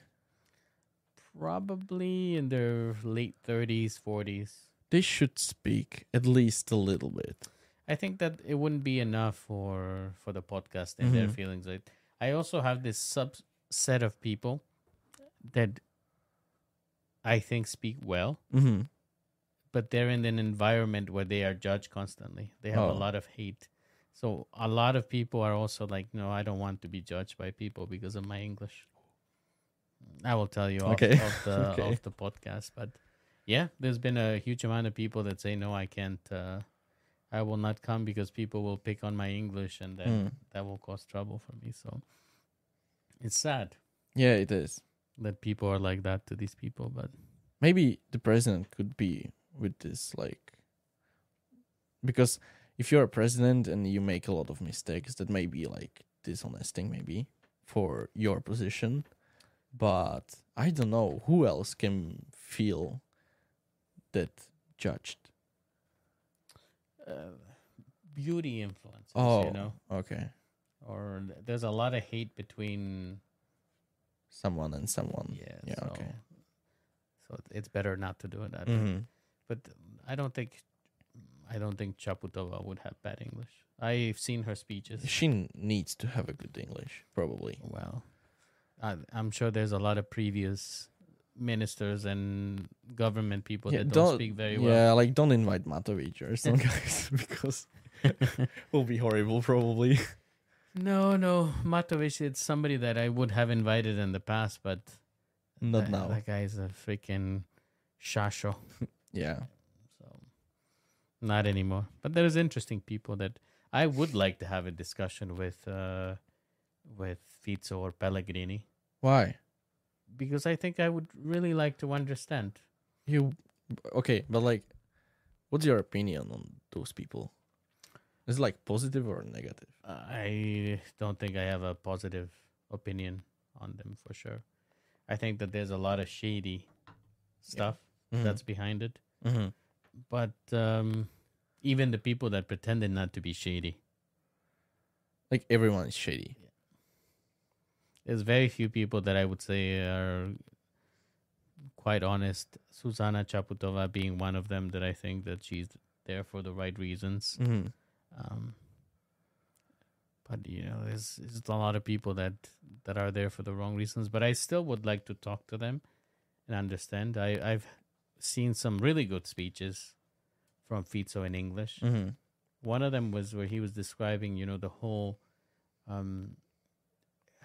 Probably in their late thirties, forties. They should speak at least a little bit. I think that it wouldn't be enough for for the podcast and their Mhm. feelings. Right? I also have this subset of people that I think speak well, hmm but they're in an environment where they are judged constantly. They have a Oh. lot of hate. So a lot of people are also like, no, I don't want to be judged by people because of my English. I will tell you off, Okay. off the Okay. off the podcast, but yeah, there's been a huge amount of people that say no, I can't. Uh, I will not come because people will pick on my English, and then Mm. that will cause trouble for me. So it's sad Yeah, it is. that people are like that to these people, but Maybe the president could be with this, like, because if you're a president and you make a lot of mistakes, that may be like dishonest thing, maybe for your position. But I don't know who else can feel that judged. uh, beauty influences, Oh, you know. okay. or there's a lot of hate between Someone and someone. yeah, Yeah, so, okay. so it's better not to do it that way. But i don't think i don't think Čaputová would have bad english i've seen her speeches She needs to have a good English, probably. well I, i'm sure there's a lot of previous ministers and government people that don't, speak very well Yeah, like don't invite Matovič or some guys because it will be horrible, probably. no no Matovič it's somebody that i would have invited in the past but Not that, now. that guy's a freaking shasho yeah. So not anymore. But there's interesting people that I would like to have a discussion with uh with Fico or Pellegrini Why? because I think I would really like to understand. You okay? But like, what's your opinion on those people? Is it like positive or negative? I don't think I have a positive opinion on them for sure. I think that there's a lot of shady stuff that's behind it. hmm But um even the people that pretended not to be shady. like everyone is shady. There's very few people that I would say are quite honest. Susanna Čaputová being one of them that I think that she's there for the right reasons. hmm Um, but you know, there's, there's a lot of people that that are there for the wrong reasons. But I still would like to talk to them and understand. I I've seen some really good speeches from Fico in English. hmm One of them was where he was describing, you know, the whole um,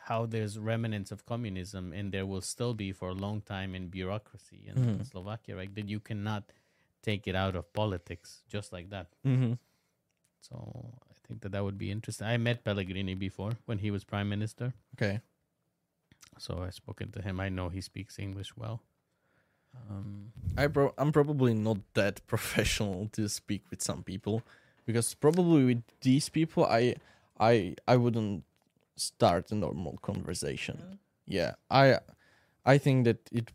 how there's remnants of communism and there will still be for a long time in bureaucracy in Mhm. Slovakia, right? That you cannot take it out of politics just like that. hmm So I think that that would be interesting. I met Pellegrini before when he was prime minister, Okay. so I've spoken to him. I know he speaks English well. Um, I pro- I'm probably not that professional to speak with some people because probably with these people I I I wouldn't start a normal conversation. Yeah. I I think that it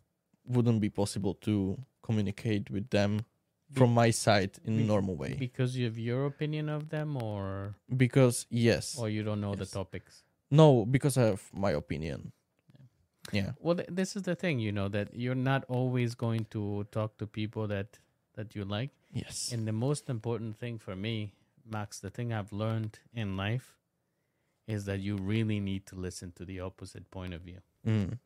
wouldn't be possible to communicate with them from my side in Be- a normal way because you have your opinion of them, or because yes. or you don't know the topics. No, because I have my opinion. Yeah. Well, th- this is the thing, you know, that you're not always going to talk to people that that you like. Yes. And the most important thing for me, Max, the thing I've learned in life is that you really need to listen to the opposite point of view. Mm.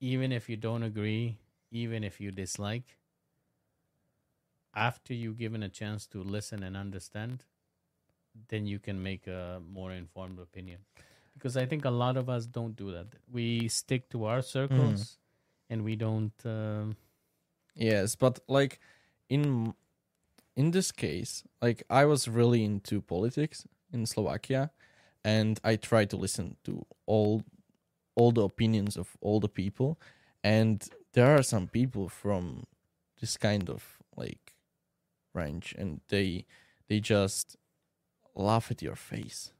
Even if you don't agree, even if you dislike, after you've given a chance to listen and understand, then you can make a more informed opinion. Because I think a lot of us don't do that. We stick to our circles, and we don't. Um, Yes, but like in in this case, like I was really into politics in Slovakia and I tried to listen to all all the opinions of all the people and there are some people from this kind of like range and they they just laugh at your face.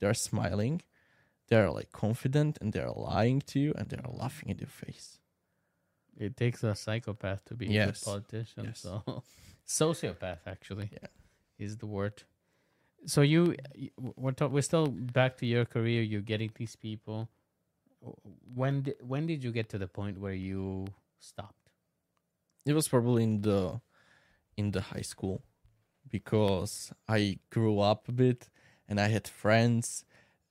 They're smiling, they're like confident and they're lying to you and they're laughing in your face. it takes a psychopath to be a Yes. good politician. Yes. So, sociopath actually, Yeah. is the word. So you, we're ta- we're still back to your career. You're getting these people. When did when did you get to the point where you stopped? it was probably in the in the high school because I grew up a bit and I had friends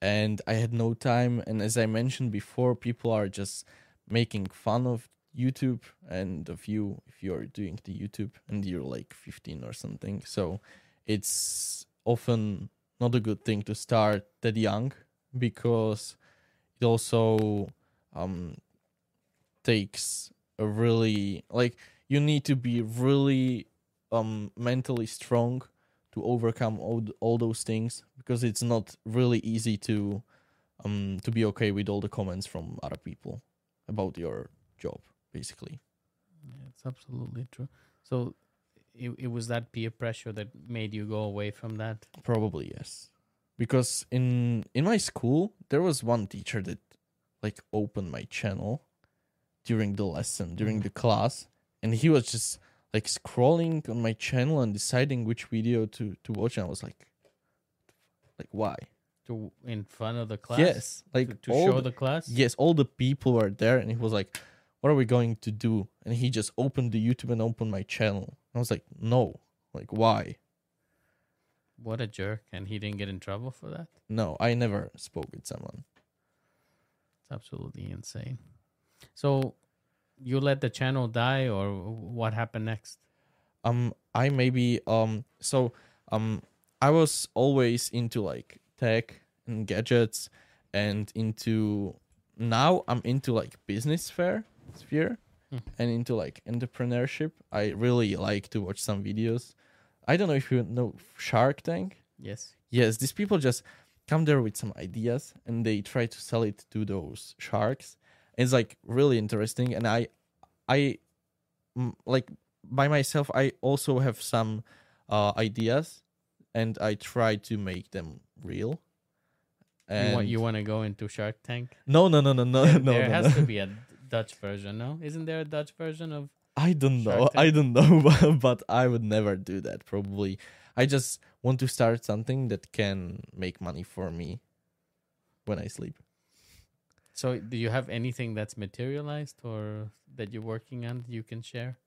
and I had no time. And as I mentioned before people are just making fun of YouTube and of you if you're doing the YouTube and you're like 15 or something. So it's often not a good thing to start that young because it also um takes a really like you need to be really um mentally strong to overcome all, all those things because it's not really easy to um to be okay with all the comments from other people about your job basically Yeah, it's absolutely true. So, it it was that peer pressure that made you go away from that. probably yes because in in my school there was one teacher that like opened my channel during the lesson during the class and he was just like scrolling on my channel and deciding which video to to watch and i was like like why To in front of the class. yes like To, to show the- the class. yes all the people were there and he was like what are we going to do and he just opened the youtube and opened my channel i was like no like why What a jerk! And he didn't get in trouble for that. no i never spoke with someone It's absolutely insane. So, you let the channel die, or what happened next? um i maybe um so um i was always into like tech and gadgets and into now i'm into like business fair sphere Hmm. and into like entrepreneurship i really like to watch some videos i don't know if you know shark tank Yes. yes these people just come there with some ideas and they try to sell it to those sharks it's like really interesting and i i like by myself i also have some uh ideas and i try to make them real you and want you want to go into Shark Tank? no no no no no There- no, there no, has no. to be a Dutch version, no? Isn't there a Dutch version of? i don't know i don't know but i would never do that probably i just want to start something that can make money for me when i sleep So, do you have anything that's materialized or that you're working on that you can share?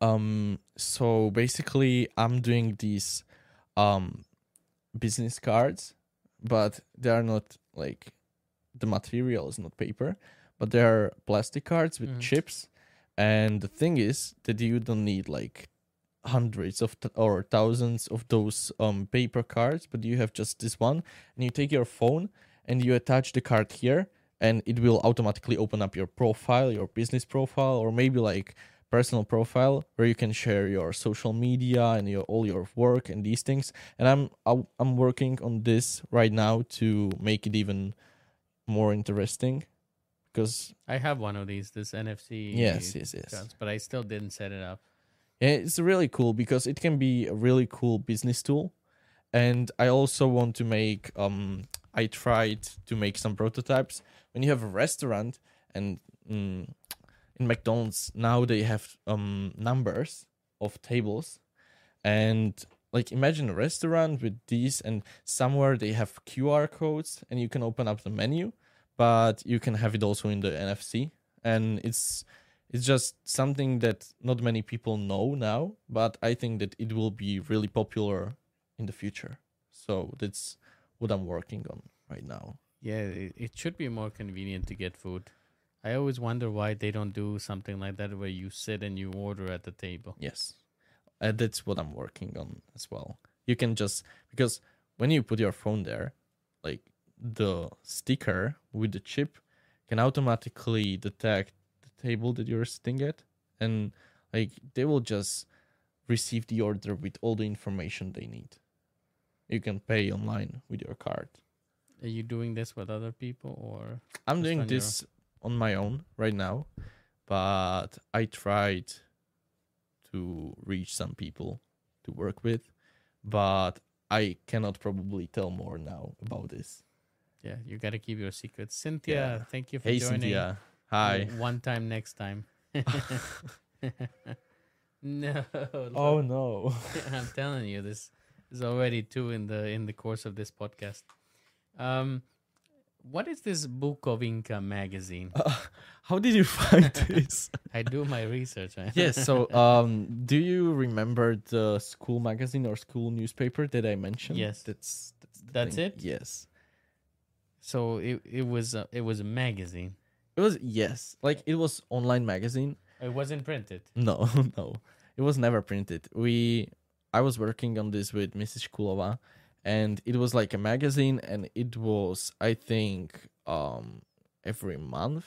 um so basically i'm doing these um business cards but they are not like the material is not paper but they are plastic cards with Mhm. chips and the thing is that you don't need like hundreds of th- or thousands of those um paper cards but you have just this one and you take your phone and you attach the card here and it will automatically open up your profile your business profile or maybe like personal profile where you can share your social media and your all your work and these things and i'm i'm working on this right now to make it even more interesting because I have one of these, this NFC. yes yes yes but I still didn't set it up. It's really cool because it can be a really cool business tool. And I also want to make um I tried to make some prototypes. When you have a restaurant and mm, in McDonald's now they have um numbers of tables and like imagine a restaurant with these and somewhere they have QR codes and you can open up the menu but you can have it also in the NFC and it's it's just something that not many people know now, but I think that it will be really popular in the future. So that's what I'm working on right now. Yeah, it, should be more convenient to get food. I always wonder why they don't do something like that where you sit and you order at the table. Yes. And that's what I'm working on as well. You can just because when you put your phone there, like the sticker with the chip can automatically detect the table that you're sitting at, and like they will just receive the order with all the information they need. You can pay online with your card. Are you doing this with other people or I'm doing on your- this on my own right now, but I tried to reach some people to work with, but I cannot probably tell more now about this. yeah, you got to keep your secrets. Cynthia, Yeah. thank you for joining. Hey joining. Cynthia, hi. One time next time. no. Oh no. I'm telling you, this is already two in the in the course of this podcast. Um, what is this Bukovinka magazine? How did you find this? I do my research. man. yes, so um do you remember the school magazine or school newspaper that I mentioned? Yes. That's that's, That's it? Yes. so it it was a, it was a magazine. It was yes. Like it was online magazine. It wasn't printed. No, no. It was never printed. We I was working on this with Mrs. Kulova and it was like a magazine and it was I think um every month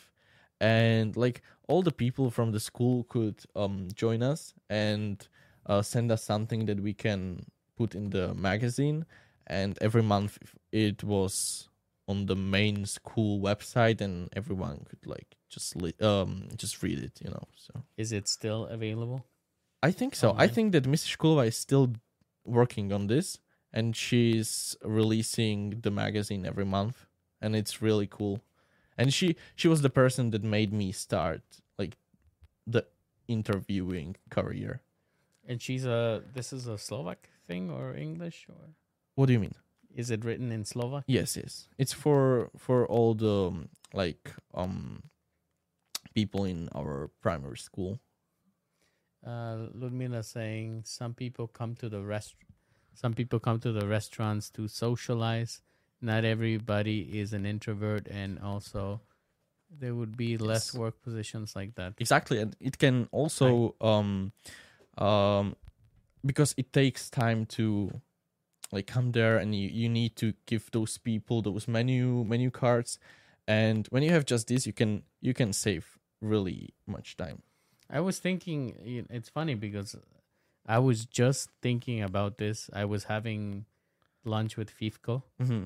and like all the people from the school could um join us and uh, send us something that we can put in the magazine and every month it was on the main school website and everyone could like just li- um just read it you know so Is it still available? I think so. I think that Mrs. Shkulova is still working on this and she's releasing the magazine every month and it's really cool. And she she was the person that made me start like the interviewing career. And she's a this is a Slovak thing or English or What do you mean? is it written in Slovak? Yes, yes. It's for for all the um, like um people in our primary school. Uh, Ludmila saying some people come to the rest, some people come to the restaurants to socialize. Not everybody is an introvert, and also there would be less Yes. work positions like that. exactly and it can also um um because it takes time to like come there and you, you need to give those people those menu menu cards and when you have just this you can you can save really much time I was thinking, it's funny because I was just thinking about this. I was having lunch with Fifco, mm-hmm.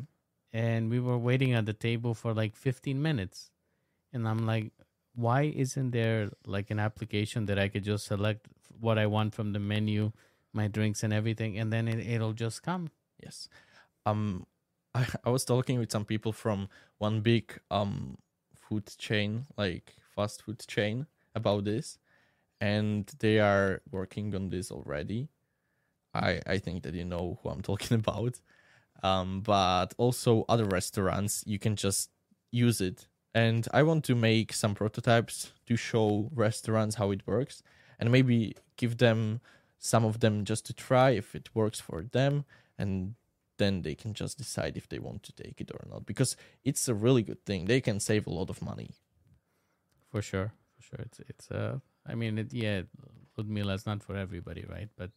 and we were waiting at the table for like 15 minutes and i'm like why isn't there like an application that i could just select what i want from the menu my drinks and everything and then it, it'll just come yes um I, I was talking with some people from one big um food chain like fast food chain about this and they are working on this already. I i think that you know who i'm talking about. Um but also other restaurants you can just use it. And i want to make some prototypes to show restaurants how it works and maybe give them some of them just to try if it works for them. And then they can just decide if they want to take it or not because it's a really good thing. They can save a lot of money. For sure for sure. It's it's uh i mean it, yeah ludmila is not for everybody right? But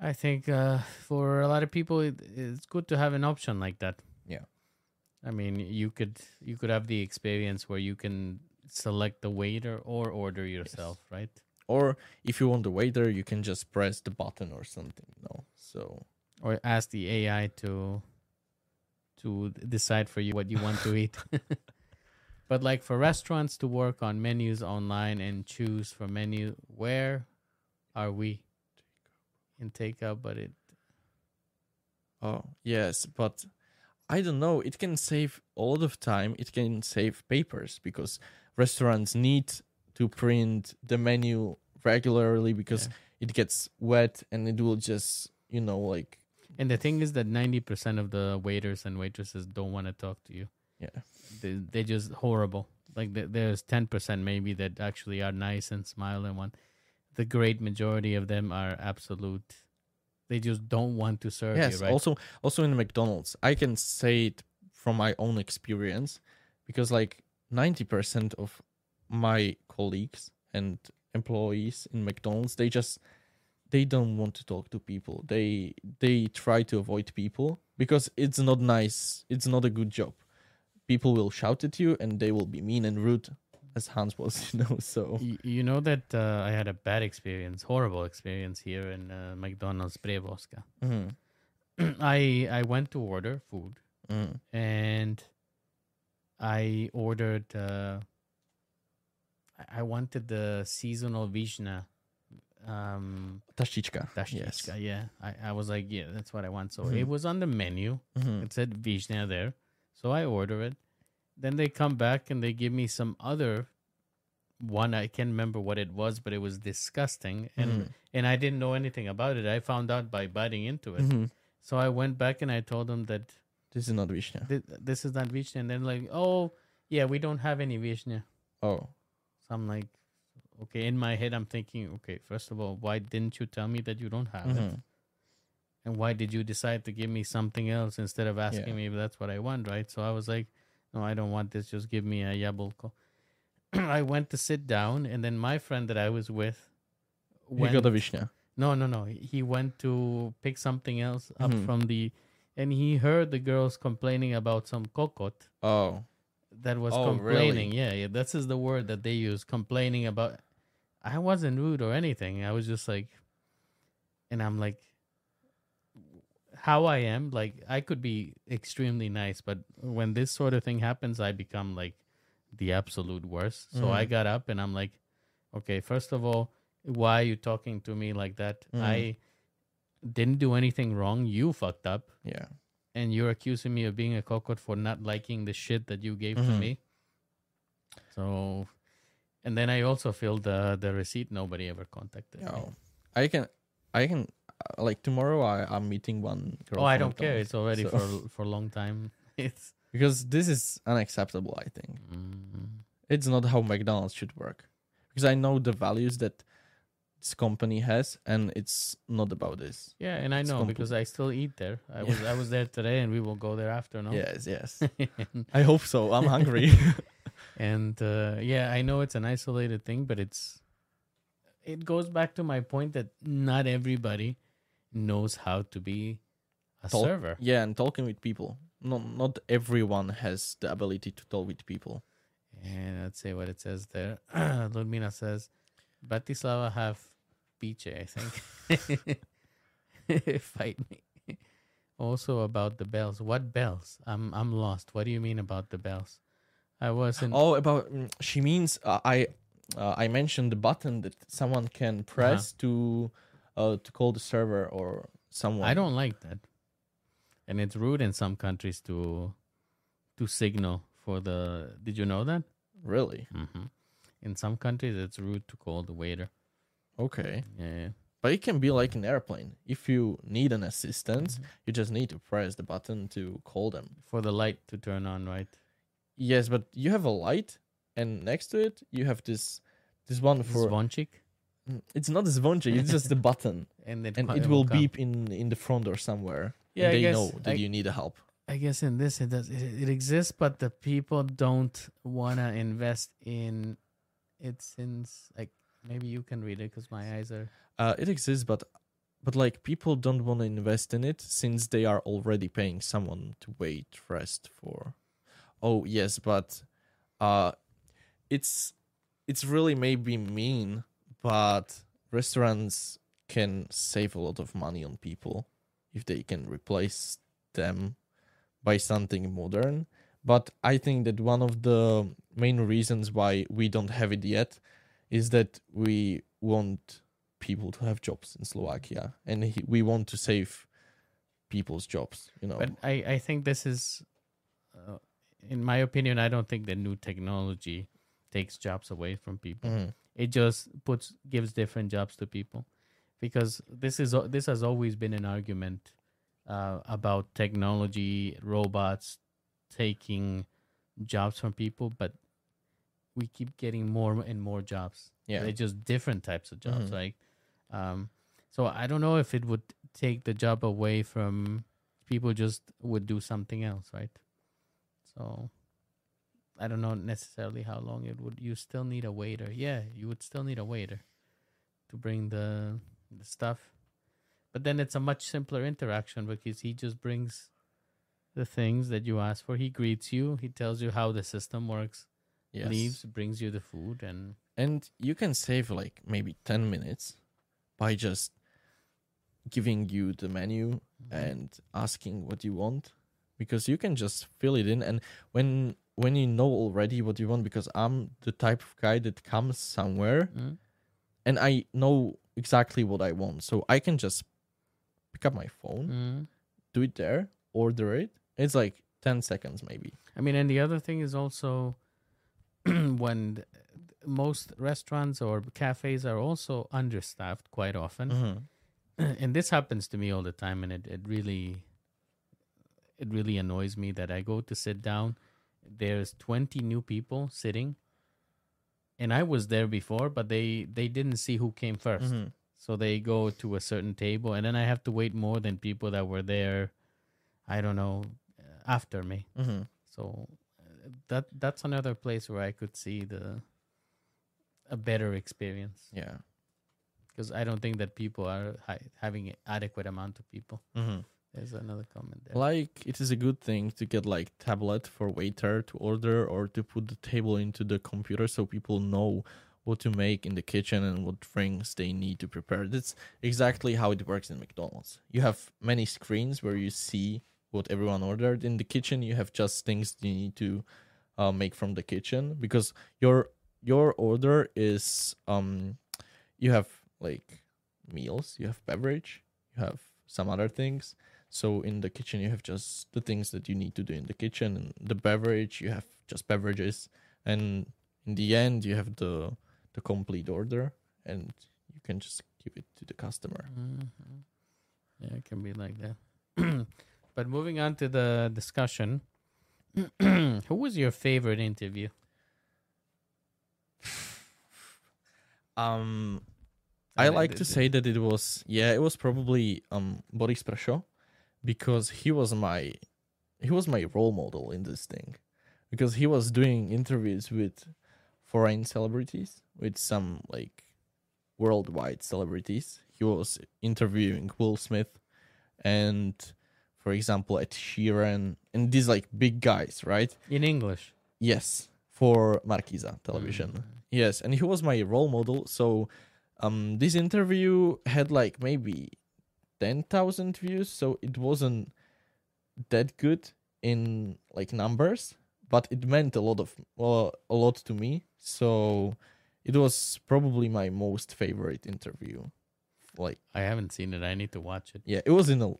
i think uh for a lot of people it, it's good to have an option like that. Yeah. i mean you could you could have the experience where you can select the waiter or order yourself right? Or if you want the waiter you can just press the button or something you know? So or ask the AI to to decide for you what you want to eat. but like for restaurants to work on menus online and choose for menu, where are we in takeout? But it oh yes but i don't know it can save a lot of time it can save papers because restaurants need to print the menu regularly because it gets wet and it will just you know like and the thing is that ninety percent of the waiters and waitresses don't want to talk to you. Yeah They they're just horrible. Like th- there's ten percent maybe that actually are nice and smile and want. The great majority of them are absolute. They just don't want to serve yes you, right? also also in mcdonald's i can say it from my own experience because like 90% of my colleagues and employees in mcdonald's they just they don't want to talk to people. They they try to avoid people because it's not nice. It's not a good job. People will shout at you and they will be mean and rude, as Hans was, you know. So you know that uh, I had a bad experience, horrible experience here in uh, McDonald's Prievozská. Mhm, I I went to order food mhm. and I ordered. Uh, I- wanted the seasonal vishna. Um, Taštička. Dashtichka, yeah. I, I was like, yeah, that's what I want. So Mhm. it was on the menu. Mhm. It said Vishna there. So I order it. Then they come back and they give me some other one. I can't remember what it was, but it was disgusting. And Mhm. and I didn't know anything about it. I found out by biting into it. Mhm. So I went back and I told them that This is not Vishnya. thi- this is not Vishna. And then like, oh, yeah, we don't have any Vishna. Oh, So I'm like, okay. In my head, I'm thinking, okay, first of all, why didn't you tell me that you don't have it? And why did you decide to give me something else instead of asking Yeah. me if that's what I want, right? So I was like, no, I don't want this. Just give me a yablko. I went to sit down, and then my friend that I was with went. got a Vishnya. no, no, no. He went to pick something else up Mhm. from the, and he heard the girls complaining about some kokot Oh, that was Oh, complaining. Yeah, yeah. This is the word that they use, complaining about. I wasn't rude or anything. I was just like, and I'm like, how I am. Like I could be extremely nice, but when this sort of thing happens, I become like the absolute worst. So I Mhm. got up and I'm like, okay, first of all, why are you talking to me like that? Mhm. I didn't do anything wrong. You fucked up yeah. and you're accusing me of being a cockroach for not liking the shit that you gave to Mhm. me. So, and then I also filled the the receipt. Nobody ever contacted me. Oh, I can, I can, like tomorrow. I I'm meeting one girl. Oh, I don't care. It's already so- for for a long time. It's because this is unacceptable. I think mm, it's not how McDonald's should work. Because I know the values that this company has, and it's not about this. yeah, and I It's know compl- because I still eat there. I was I was there today, and we will go there after. No. Yes, yes. I hope so. I'm hungry. and uh, yeah, I know it's an isolated thing, but it's it goes back to my point that not everybody knows how to be a Talk- server. yeah, and talking with people. Not not everyone has the ability to talk with people. And let's say what it says there. Ludmila says, Bratislava have Piche, I think. Fight me. Also about the bells. What bells? I'm I'm lost. What do you mean about the bells? I wasn't. Oh, about mm, she means uh, I uh, I mentioned the button that someone can press to uh to call the server or someone. I don't like that. And it's rude in some countries to to signal for the. Did you know that? really. hmm In some countries, it's rude to call the waiter. Okay, Yeah. but it can be like an airplane. If you need an assistance, Mm-hmm. you just need to press the button to call them. For the light to turn on, right? Yes, but you have a light, and next to it you have this this one for. Zvonchik. Mm, It's not a zvonček, it's just the button, And, it, and it will beep in in the front or somewhere. Yeah, they guess- know that I- you need a help. I guess in this it does it, it exists, but the people don't wanna invest in it since like maybe you can read it because my eyes are Uh, it exists, but but like people don't want to invest in it since they are already paying someone to wait rest for. Oh yes, but uh, it's it's really maybe mean, but restaurants can save a lot of money on people if they can replace them by something modern. But I think that one of the main reasons why we don't have it yet is that we want people to have jobs in Slovakia, and he, we want to save people's jobs. You know, But I, I think this is, uh, in my opinion, I don't think that new technology takes jobs away from people. Mhm. It just puts gives different jobs to people, because this is this has always been an argument uh, about technology, robots taking jobs from people, but we keep getting more and more jobs. yeah, They're just different types of jobs, Mhm. right? Um, so I don't know if it would take the job away from people. Just would do something else, right? So I don't know necessarily how long it would. You still need a waiter. Yeah, you would still need a waiter to bring the the stuff. But then it's a much simpler interaction because he just brings the things that you ask for. He greets you. He tells you how the system works. Yes. Leaves, brings you the food, and and you can save like maybe 10 minutes by just giving you the menu mm-hmm. and asking what you want because you can just fill it in and when when you know already what you want because i'm the type of guy that comes somewhere Mm. and i know exactly what i want so i can just pick up my phone Mm. do it there order it it's like 10 seconds maybe I mean, and the other thing is also when th- most restaurants or cafes are also understaffed quite often. Mhm. and this happens to me all the time and it, it really it really annoys me that i go to sit down there's 20 new people sitting and i was there before but they they didn't see who came 1st Mhm. so they go to a certain table and then i have to wait more than people that were there i don't know after me Mhm. so uh, that that's another place where i could see the a better experience yeah because I don't think that people are hi- having an adequate amount of people. Mhm. There's another comment there. Like it is a good thing to get like tablet for waiter to order or to put the table into the computer so people know what to make in the kitchen and what things they need to prepare. That's exactly how it works in McDonald's. You have many screens where you see what everyone ordered. In the kitchen, you have just things you need to uh, make from the kitchen because your your order is um you have like meals, you have beverage, you have some other things. So in the kitchen, you have just the things that you need to do in the kitchen, and the beverage you have just beverages, and in the end you have the the complete order, and you can just give it to the customer. Mhm. Yeah, it can be like that. but moving on to the discussion, who was your favorite interview? Um, I like to say that it was yeah, it was probably um Boris Presho because he was my he was my role model in this thing because he was doing interviews with foreign celebrities with some like worldwide celebrities. He was interviewing Will Smith and for example Ed Sheeran and these like big guys, right? in English. Yes, for Markiza television. Mm. Yes, and he was my role model. So, um, this interview had like maybe ten thousand views. So it wasn't that good in like numbers, but it meant a lot of well, a lot to me. So it was probably my most favorite interview. Like, I haven't seen it. I need to watch it. yeah, it was in a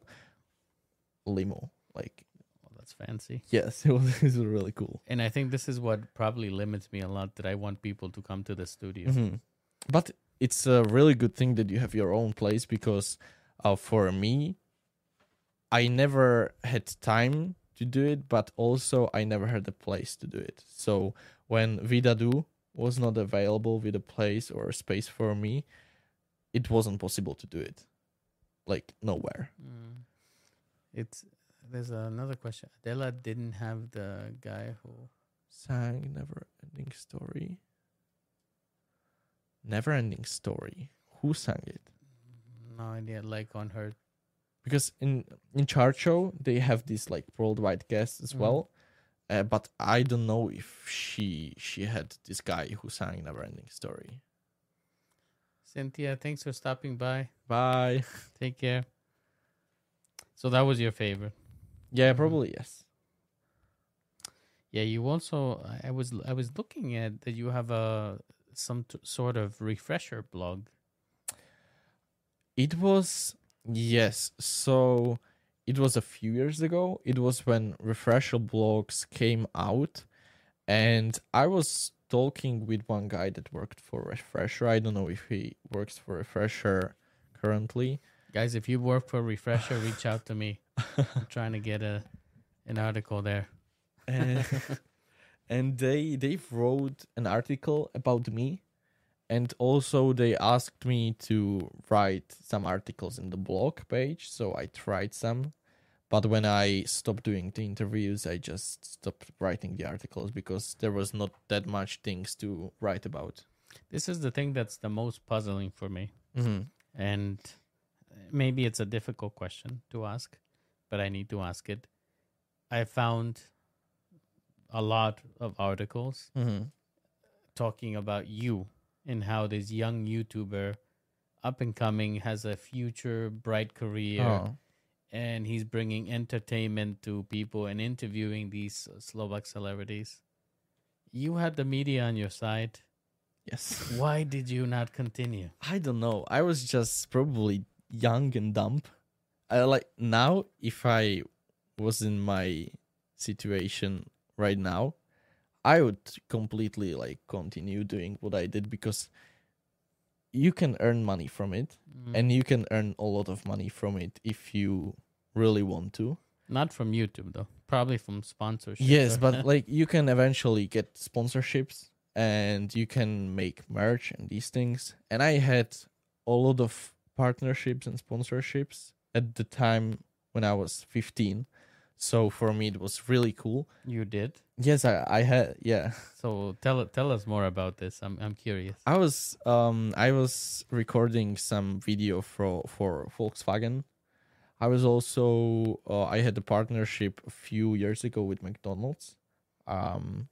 limo. Like, Well, that's fancy. yes, it was, it was really cool. And I think this is what probably limits me a lot that I want people to come to the studio. Mhm. But it's a really good thing that you have your own place because uh, for me, I never had time to do it, but also I never had a place to do it. So when Vidadu was not available with a place or a space for me, it wasn't possible to do it. Like nowhere. Mm. It's there's another question. Adela didn't have the guy who Sang Never Ending Story. Never Ending Story. Who sang it? No idea like on her because in in chart show they have these like worldwide guests as Mhm. well uh, but i don't know if she she had this guy who sang never ending story Cynthia, thanks for stopping by. bye Take care. So that was your favorite. yeah Mhm. probably yes Yeah, you also I I was I was looking at that you have a some t- sort of refresher blog. It was yes so it was a few years ago it was when refresher blogs came out and i was talking with one guy that worked for refresher i don't know if he works for refresher currently Guys, if you work for Refresher, reach out to me. I'm trying to get a an article there. and, and they they wrote an article about me and also they asked me to write some articles in the blog page so i tried some but when i stopped doing the interviews i just stopped writing the articles because there was not that much things to write about This is the thing that's the most puzzling for me. mm-hmm. and maybe it's a difficult question to ask, but I need to ask it. I found a lot of articles Mm-hmm. talking about you and how this young YouTuber, up and coming, has a future, bright career, Oh, and he's bringing entertainment to people and interviewing these Slovak celebrities. You had the media on your side. yes. Why did you not continue? I don't know. I was just probably young and dumb. I like now if I was in my situation right now, I would completely like continue doing what I did because you can earn money from it Mm. and you can earn a lot of money from it if you really want to. Not from YouTube though. Probably from sponsorships. Yes, but like you can eventually get sponsorships and you can make merch and these things. And I had a lot of partnerships and sponsorships at the time when I was 15. So for me it was really cool. you did. Yes, I I had yeah. So tell tell us more about this. I'm I'm curious. I was um I was recording some video for for Volkswagen. I was also uh, I had a partnership a few years ago with McDonald's. Um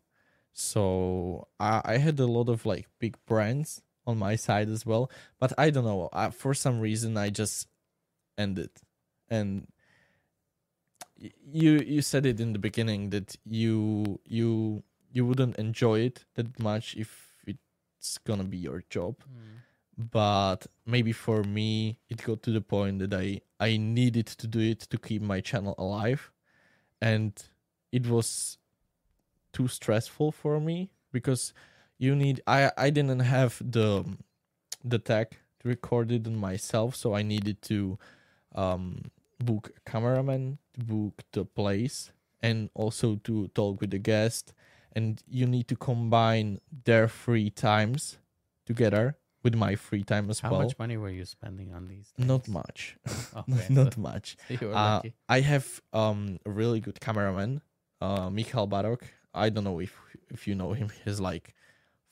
so I I had a lot of like big brands on my side as well, but I don't know, I, for some reason I just ended. And you you said it in the beginning that you you you wouldn't enjoy it that much if it's gonna be your job. But maybe for me it got to the point that i i needed to do it to keep my channel alive. And it was too stressful for me because you need i i didn't have the the tech to record it on myself. So i needed to um book a cameraman to book the place and also to talk with the guest and you need to combine their free times together with my free time as How well. How much money were you spending on these? Not much. Okay, Not so- much. Uh. I have um a really good cameraman, uh Michal Barok. I don't know if if you know him. He's like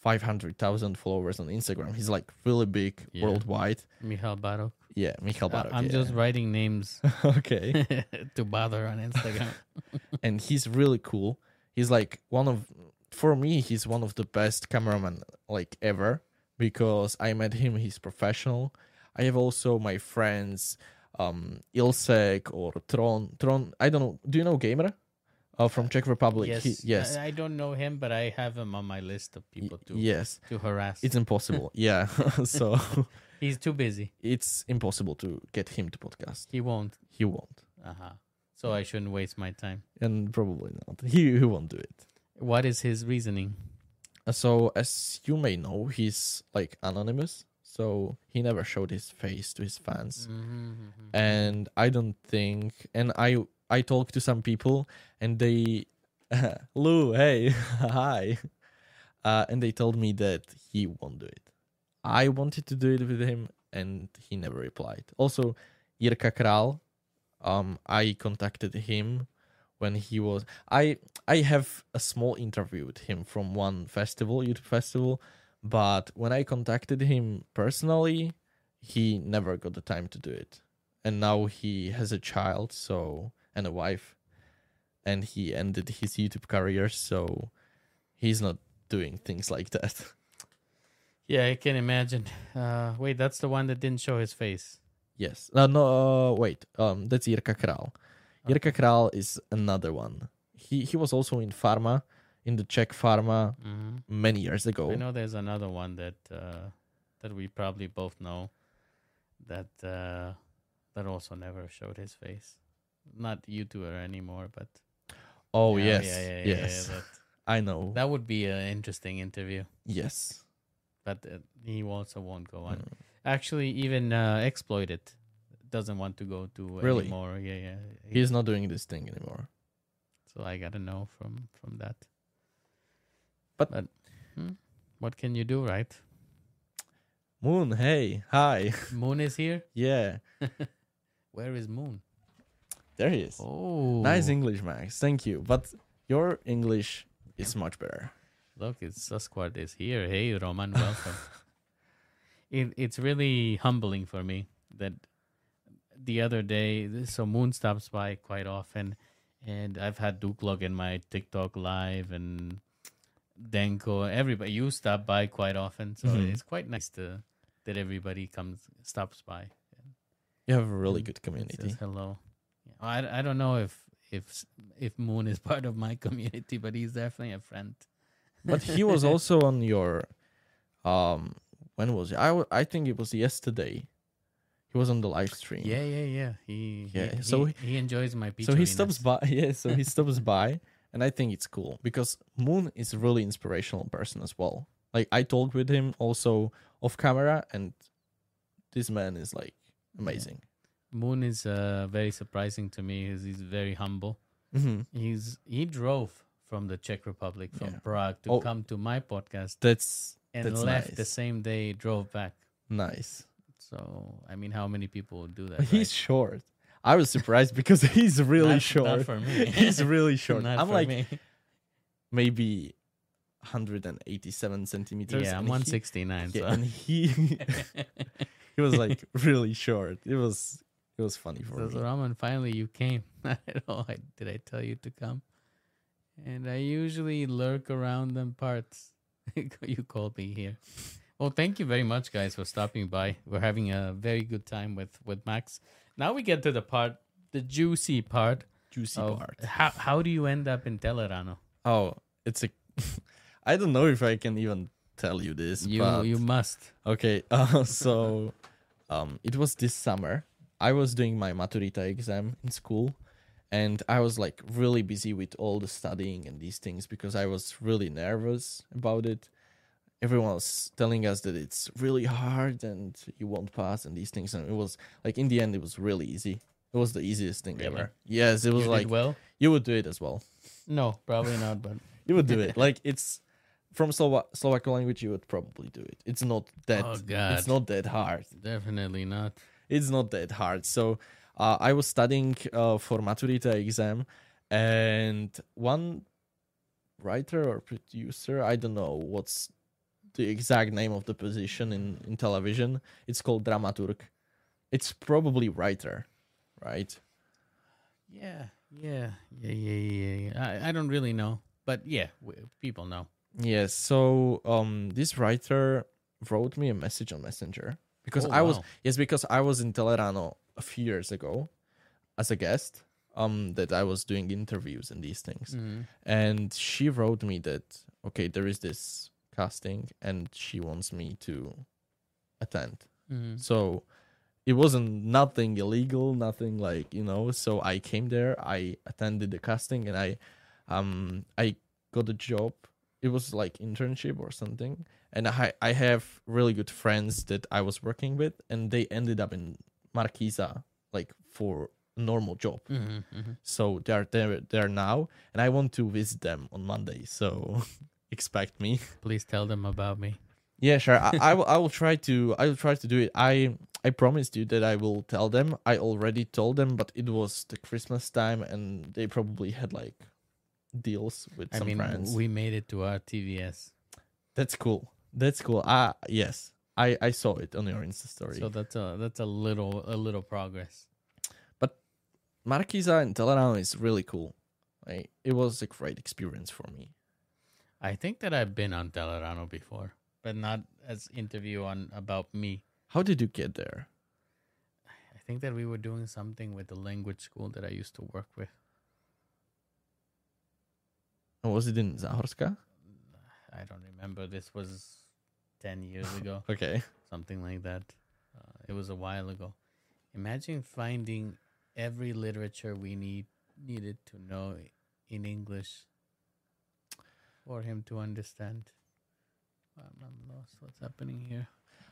five hundred thousand followers on Instagram. He's like really big Yeah. worldwide. Michal Barok. Yeah, Michal Barok. I'm yeah. just writing names okay. to bother on Instagram. and he's really cool. He's like one of for me he's one of the best cameramen like ever because I met him he's professional. I have also my friends um Ilsek or Tron Tron I don't know do you know GEJMR? Uh, from Czech Republic. yes, He- yes. I, I don't know him, but I have him on my list of people to yes. to harass. It's impossible. yeah. so He's too busy. it's impossible to get him to podcast. He won't. He won't. Uh huh. So I shouldn't waste my time. And probably not. He he won't do it. What is his reasoning? Uh, So as you may know, he's like anonymous, so he never showed his face to his fans. Mm-hmm. And I don't think and I I talked to some people and they Lou, hey, hi. Uh, and they told me that he won't do it. I wanted to do it with him and he never replied. Also, Jirka Kral, um, I contacted him when he was I I have a small interview with him from one festival, YouTube festival, but when I contacted him personally, he never got the time to do it. And now he has a child, so and a wife, and he ended his YouTube career, so he's not doing things like that. Yeah, I can imagine. Uh, wait, that's the one that didn't show his face. Yes. No, no, uh, wait. Um, that's Jirka Kral. Jirka Kral is another one. He he was also in Pharma, in the Czech Pharma hmm many years ago. I know there's another one that uh, that we probably both know that uh, that also never showed his face. Not YouTuber anymore, but Oh Yeah, yes, yeah, yeah, yes. I know. that would be an interesting interview, yes. but uh, he also won't go on. Mm. Actually, even uh, exploited doesn't want to go to Really? anymore. Yeah, yeah. He- He's not doing this thing anymore. so I gotta know from from that. But- but hmm, what can you do, right? Moon, hey, hi. Moon is here. yeah, Where is Moon? There he is. Oh, Nice English, Max. Thank you. But your English is much better. Look, it's Sasquatch is here. Hey, Roman, welcome. it, it's really humbling for me that the other day, so Moon stops by quite often, and I've had Duklog in my TikTok live and Denko, everybody. You stop by quite often, so Mhm. it's quite nice to that everybody comes stops by. You have a really Mm, good community. Says hello. Yeah. I, I don't know if if if Moon is part of my community, but he's definitely a friend. But he was also on your um when was it? I I think it was yesterday. He was on the live stream. Yeah, yeah, yeah. He Yeah, He, so he, he enjoys my pizza. so he stops by yeah so he stops by and i think it's cool because moon is a really inspirational person as well like i talked with him also off camera and this man is like amazing Moon is uh, very surprising to me. He's, he's very humble. hmm He's he drove from the Czech Republic from Yeah. Prague to Oh. come to my podcast that's and that's left the same day. Drove back. nice So I mean, how many people would do that? he's right? short i was surprised because he's really Not- short Not for me. he's really short Not i'm for like me. maybe 187 centimeters yeah, I'm and he- 169. yeah, so. and he he was like really short it was it was funny for So, me Raman, finally you came. I don't know. I, did I tell you to come? And I usually lurk around them parts. you called me here. Well, thank you very much, guys, for stopping by. We're having a very good time with with Max. Now we get to the part, the juicy part. juicy of part How how do you end up in Telerano? Oh, it's a. I don't know if I can even tell you this. You but you must. okay. Uh, so, um, it was this summer. I was doing my maturita exam in school, and I was like really busy with all the studying and these things because I was really nervous about it. Everyone was telling us that it's really hard and you won't pass and these things, and it was like in the end it was really easy. It was the easiest thing Really? ever. Yes, it was you like well. you would do it as well. No, probably not. But You would do it. Like it's from Slova- Slovak language, you would probably do it. It's not that. Oh, God. It's not that hard. definitely not. It's not that hard. So uh, I was studying uh, for Maturita exam, and one writer or producer, I don't know what's the exact name of the position in in television. It's called dramaturg. It's probably writer, right? Yeah, yeah, yeah, yeah, yeah. yeah. I, I don't really know, but yeah, w- people know. Yes. So um, this writer wrote me a message on Messenger because Oh, I was wow. yes because I was in Telerano a few years ago as a guest. Um, that I was doing interviews and these things, Mhm. and she wrote me that okay, there is this casting, and she wants me to attend. Mhm. So it wasn't nothing illegal, nothing like you know. So I came there, I attended the casting, and I, um, I got a job. It was like internship or something, and I I have really good friends that I was working with, and they ended up in Markiza like for a normal job. Mhm, mhm. So they are there there now, and I want to visit them on Monday. So expect me. Please tell them about me. Yeah, sure. I, I will. I will try to. I will try to do it. I I promised you that I will tell them. I already told them, but it was the Christmas time, and they probably had like deals with I some mean, friends. we made it to our TVS, That's cool. That's cool. Ah, yes. I I saw it on your Insta story. so that's a that's a little a little progress. But Markiza and Telerano is really cool. Like, it was a great experience for me. I think that I've been on Telerano before, but not as interview on about me. How did you get there? I think that we were doing something with the language school that I used to work with. Was it in Zahorska? I don't remember. This was ten years ago. Okay. something like that. Uh, it was a while ago. Imagine finding every literature we need needed to know in English for him to understand. I'm, lost. What's happening here?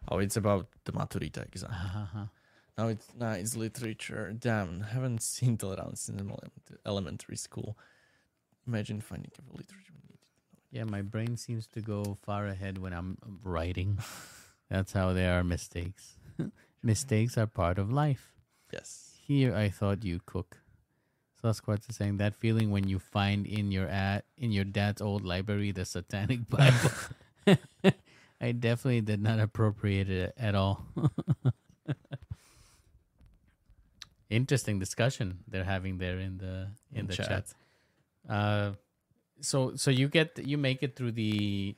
Oh, it's about the Maturita exam. Uh-huh. No, it's no, it's literature. Damn, haven't seen Tolerance since element- elementary school. Imagine finding a literature. we need. Yeah, my brain seems to go far ahead when I'm writing. That's how there are mistakes. mistakes are part of life. Yes. Here, I thought you cook. Sasquatch is saying that feeling when you find in your ad in your dad's old library the Satanic Bible. I definitely did not appropriate it at all. Interesting discussion they're having there in the in, In the chat. chat. Uh, so so you get you make it through the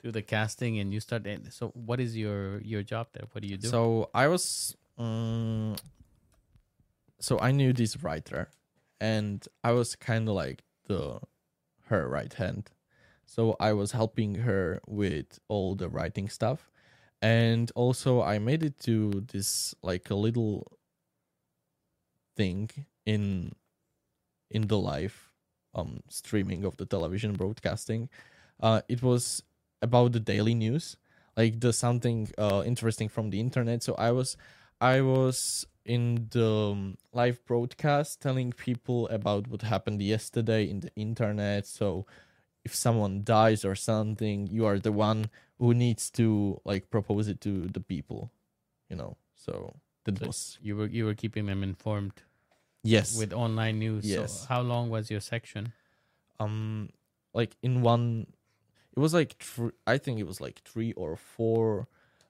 through the casting and you start. So what is your your job there? What do you do? So I was, um, so I knew this writer, and I was kind of like the her right hand. So I was helping her with all the writing stuff, and also I made it to this like a little thing in in the live um streaming of the television broadcasting. Uh, it was about the daily news like the something uh interesting from the internet. So i was i was in the um, live broadcast telling people about what happened yesterday in the internet. So if someone dies or something you are the one who needs to like propose it to the people you know? So that So was you were you were keeping them informed yes with online news. Yes. So how long was your section? um like in one it was like thr i think it was like three or four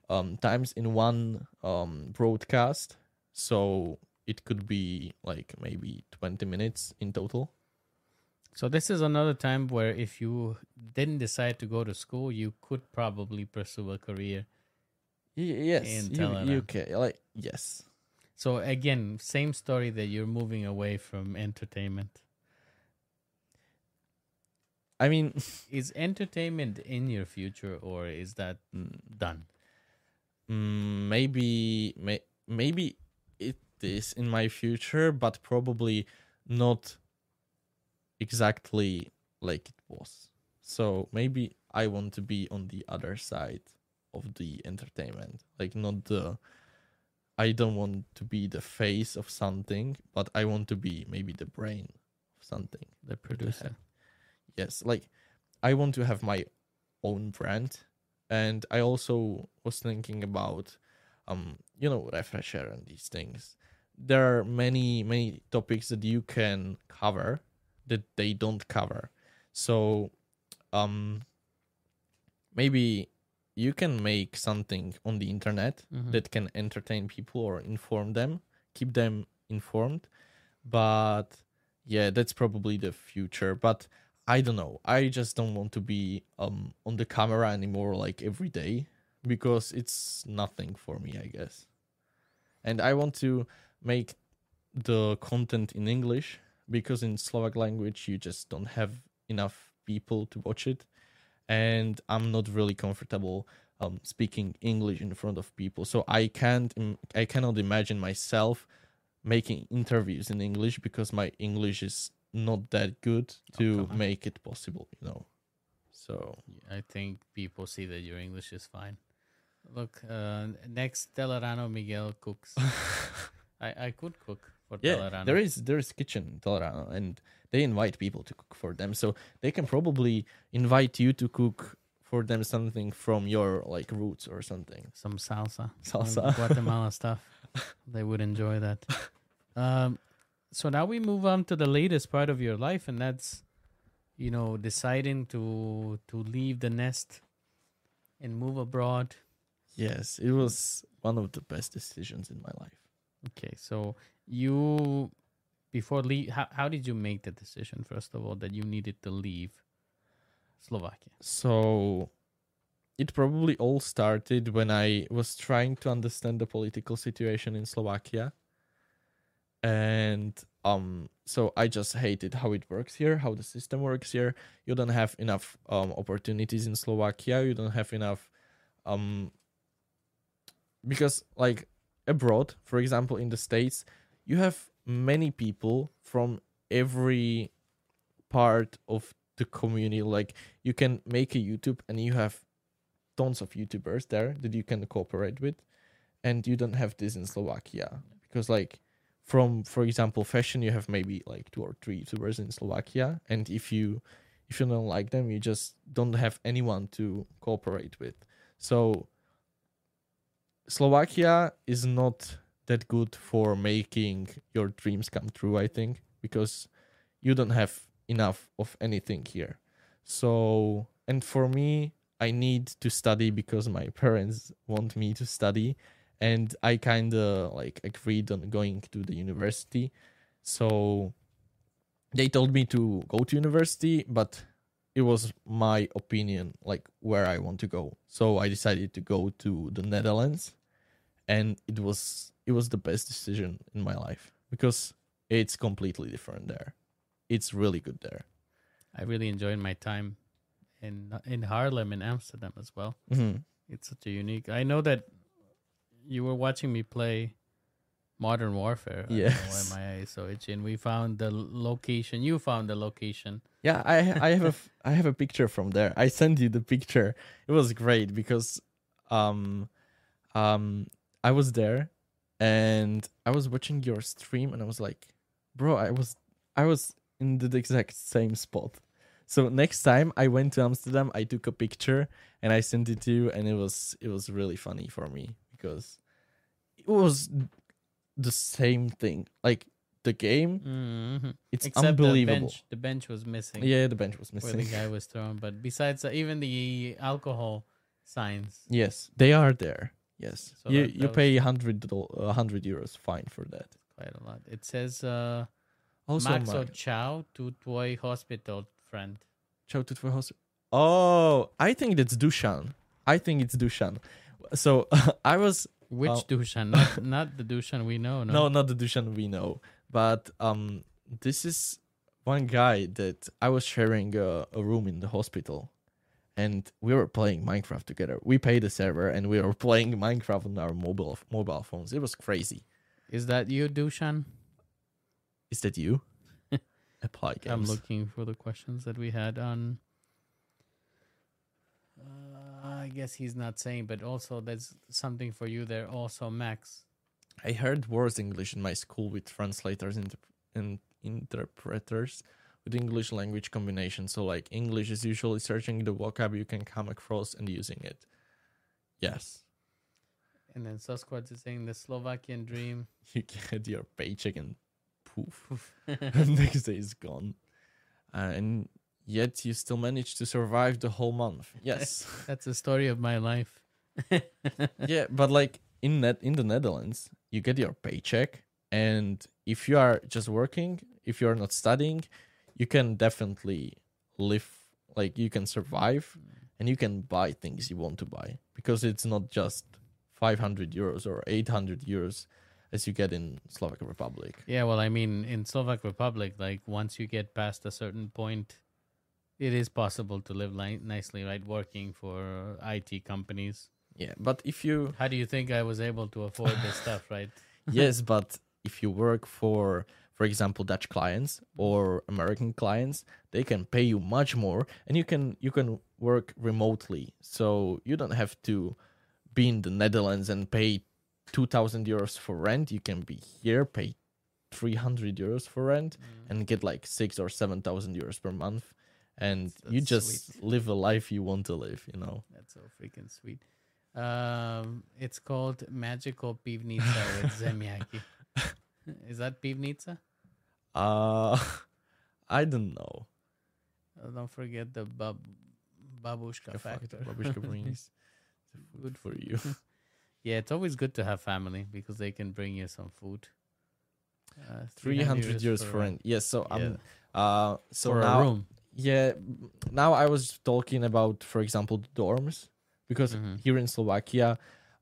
um times in one um broadcast so it could be like maybe 20 minutes in total So this is another time where if you didn't decide to go to school, you could probably pursue a career. Y- yes In you, you can like yes So again, same story that you're moving away from entertainment. i mean Is entertainment in your future or is that mm, done? mm, maybe may, maybe it is in my future but probably not exactly like it was so maybe i want to be on the other side of the entertainment like not the i don't want to be the face of something but i want to be maybe the brain of something The producer. yes like i want to have my own brand. And i also was thinking about um you know refresher and these things. There are many many topics that you can cover that they don't cover. So um maybe you can make something on the internet Mhm. that can entertain people or inform them, keep them informed. But yeah, that's probably the future. But I don't know. I just don't want to be um on the camera anymore like every day because it's nothing for me, I guess. And I want to make the content in English because in Slovak language you just don't have enough people to watch it and I'm not really comfortable um, speaking English in front of people. So I can't, I cannot imagine myself making interviews in English because my English is not that good to come on. make it possible. You know, so I think people see that your English is fine. Look, uh, next Telerano Miguel cooks. I, I could cook for yeah, Telerano. there is there is kitchen in Telerano, and they invite people to cook for them. So they can probably invite you to cook for them something from your like roots or something. some salsa, Salsa. Guatemala stuff. They would enjoy that. Um, so now we move on to the latest part of your life, and that's, you know, deciding to to leave the nest and move abroad. Yes, it was one of the best decisions in my life. Okay, so you before leave, how how did you make the decision first of all that you needed to leave Slovakia? So it probably all started when I was trying to understand the political situation in Slovakia. And um so I just hated how it works here, how the system works here. You don't have enough um opportunities in Slovakia, you don't have enough um because like abroad, for example in the states, you have many people from every part of the community. Like you can make a youtube and you have tons of youtubers there that you can cooperate with. And you don't have this in slovakia. Because like from for example fashion you have maybe like two or three youtubers in slovakia. And if you if you don't like them you just don't have anyone to cooperate with. So slovakia is not that good for making your dreams come true i think because you don't have enough of anything here so and for me I need to study because my parents want me to study, and I kind of like agreed on going to the university. So they told me to go to university, but it was my opinion, like where I want to go. So I decided to go to the Netherlands, and it was it was the best decision in my life because it's completely different there. It's really good there. I really enjoyed my time in in Haarlem in Amsterdam as well. hmm It's such a unique. I know that you were watching me play Modern Warfare. I don't know Yes. why my eyes so itchy. And we found the location. You found the location. Yeah, I I have a I have a picture from there. I sent you the picture. It was great because um um I was there and I was watching your stream and I was like, bro, I was I was in the exact same spot. So next time I went to Amsterdam, I took a picture and I sent it to you and it was it was really funny for me because it was the same thing. Like the game, Mm-hmm. it's Except unbelievable. the bench. The bench was missing. Yeah, the bench was Where missing. the guy was thrown. But besides that, even the alcohol signs. Yes, they are there. Yes, So you that- you that pay hundred hundred euros fine for that. Quite a lot. It says uh, Also, Maxo Max, Chow to Toy Hospital friend. ciao to tvoj host. Oh, I think that's Dushan. I think it's Dushan. So I was Which Well- Dushan? Not, not the Dushan we know. No. no, not the Dushan we know, but um, this is one guy that I was sharing a, a room in the hospital, and we were playing Minecraft together. We paid the server, and we were playing Minecraft on our mobile mobile phones. It was crazy. Is that you, Dushan? Is that you? Apply games. I'm looking for the questions that we had on. Uh, I guess he's not saying, but also there's something for you there. Also, Max. I heard worse English in my school with translators and, and interpreters with English language combination. So, like, English is usually searching the vocab you can come across and using it. Yes, And then Sasquatch is saying the Slovakian dream. you get your paycheck and poof, the next day is gone. Uh, and yet you still manage to survive the whole month. Yes. That's the story of my life. yeah, but like in net in the Netherlands, you get your paycheck, and if you are just working, if you are not studying, you can definitely live like you can survive, mm. and you can buy things you want to buy because it's not just 500 euros or 800 euros as you get in Slovak Republic. Yeah, well, I mean, in Slovak Republic, like once you get past a certain point, it is possible to live li- nicely, right? Working for IT companies. Yeah, but if you How do you think I was able to afford this stuff, right? yes, but if you work for, for example, Dutch clients or American clients, they can pay you much more, and you can you can work remotely, so you don't have to be in the Netherlands and pay two thousand euros for rent. You can be here, pay three hundred euros for rent, and get like six or seven thousand euros per month, and you That's just sweet. live a life you want to live. You know. That's so freaking sweet. Um, it's called Magical Pivnica with Zemyaki. Is that Pivnica? Uh, I don't know. Uh, don't forget the bab- babushka The factor. Babushka brings Good for you. Yeah, it's always good to have family because they can bring you some food. Uh, 300 euros for rent. Yes, so Yeah, um uh so for now yeah, now I was talking about for example the dorms because Mhm. here in Slovakia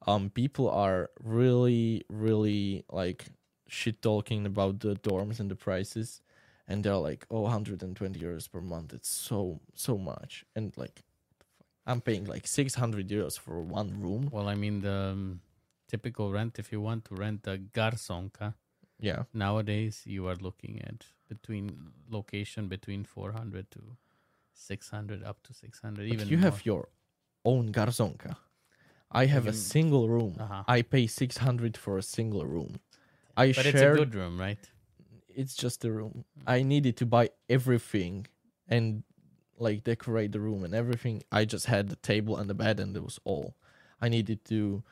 um people are really really like shit talking about the dorms and the prices and they're like oh 120 euros per month it's so so much and like I'm paying like 600 euros for one room. Well, I mean the um, typical rent if you want to rent a garsonka Yeah. nowadays you are looking at between location between 400 to 600 up to 600 But even you have your own garzonka. I have a single room. Uh-huh. I pay 600 for a single room. I but it's a good room, right? it's just a room. I needed to buy everything and like decorate the room and everything. I just had the table and the bed and it was all. I needed to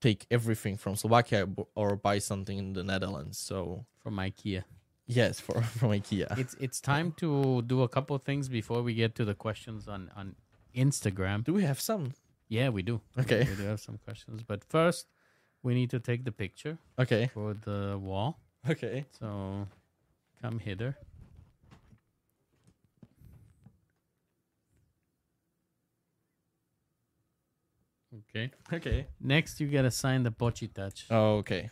take everything from Slovakia or buy something in the Netherlands. So From IKEA. yes, for from IKEA. it's it's time to do a couple things before we get to the questions on on Instagram. Do we have some? Yeah, we do. Okay. We do have some questions. But first, we need to take the picture Okay. for the wall. Okay. So come hither. Okay. Okay. Next, you gotta sign the Pochi touch. Oh, okay.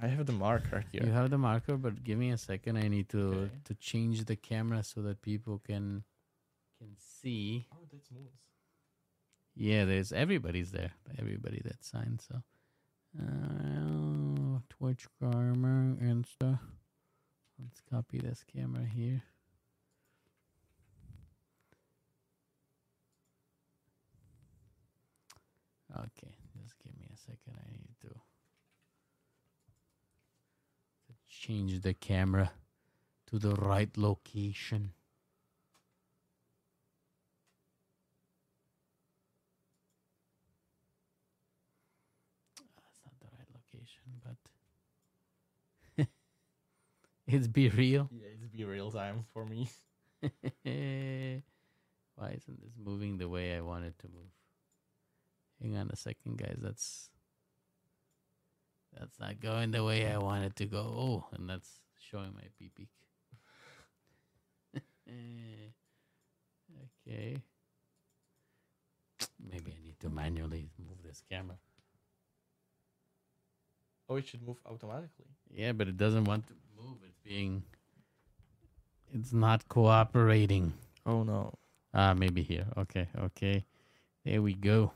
I have the marker here. You here. have the marker, but give me a second. I need to Okay. to change the camera so that people can can see. Oh, that's smooth. Yeah, there's everybody's there. Everybody that signed. So, uh, Twitch camera Insta. Let's copy this camera here. Okay, just give me a second. I need to, to change the camera to the right location. That's not the right location, but it's BeReal. Yeah, it's BeReal time for me. Why isn't this moving the way I want it to move? Hang on a second, guys. That's that's not going the way I want it to go. Oh, and that's showing my pee peek. okay. Maybe I need to manually move this camera. Oh, it should move automatically. Yeah, but it doesn't want to move. It's being. It's not cooperating. Oh no. Ah, maybe here. Okay, okay. There we go.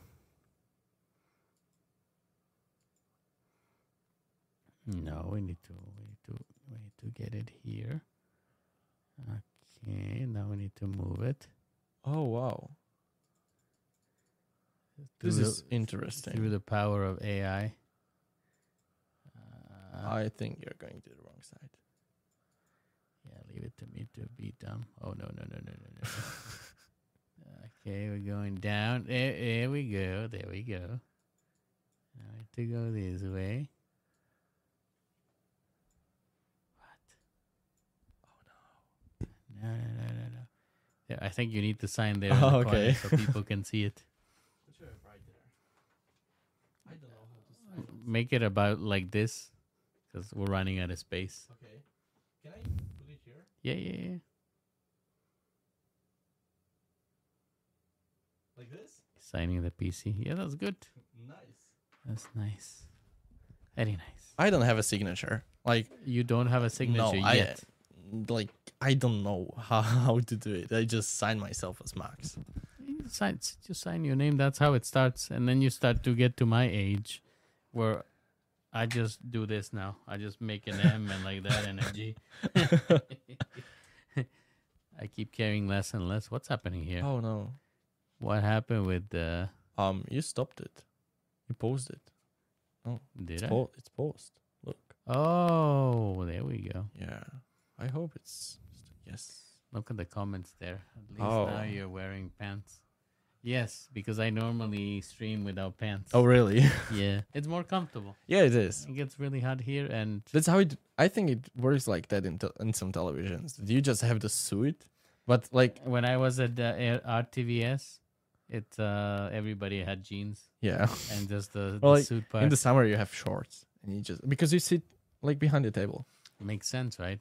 No, we need to we need to we need to get it here. Okay, now we need to move it. Oh wow. through This the- is interesting. through the power of AI. Uh, I think you're going to the wrong side. yeah, leave it to me to be dumb. Oh no no no no no no. okay, we're going down. There, there we go. There we go. Now I have to go this way. What? Oh no, no, no, no, no. Yeah, I think you need to sign there Oh, the okay. so people can see it. I don't know how to sign. Make it about like this, because we're running out of space. Okay. Can I put it here? Yeah, yeah, yeah. Like this? Signing the PC. Yeah, that's good. Nice. That's nice. Very nice. I don't have a signature. Like You don't have a signature no, yet. I like I don't know how, how to do it. I just sign myself as Max. You sign, just sign your name. That's how it starts, and then you start to get to my age, where I just do this now. I just make an M and like that and a G. I keep carrying less and less. What's happening here? Oh no. What happened with the? Um, you stopped it. You paused it. Oh. Did It's, I? it's paused. Look. Oh, there we go. Yeah. I hope it's yes. Look at the comments there. At least Oh. now you're wearing pants. Yes, because I normally stream without pants. Oh really? yeah. It's more comfortable. yeah, it is. It gets really hot here, and That's how it. I think it works like that in, te- in some televisions. Do you just have the suit, but like when I was at the RTVS, it uh, everybody had jeans yeah, and just the, the like, suit part. in the summer you have shorts and you just because you sit like behind the table. Makes sense, right?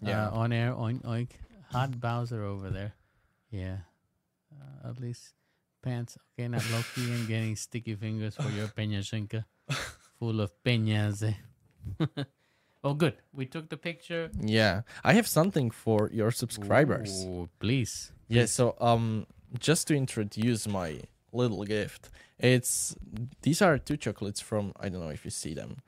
Yeah. Uh, on air, oink oink. Hot Bowser over there. Yeah. Uh, at least pants. Okay, not Loki and getting sticky fingers for your peñashenka. Full of peñas. eh? oh, good. We took the picture. Yeah, I have something for your subscribers. Ooh, please. Yeah, so um, just to introduce my little gift, it's these are two chocolates from I don't know if you see them.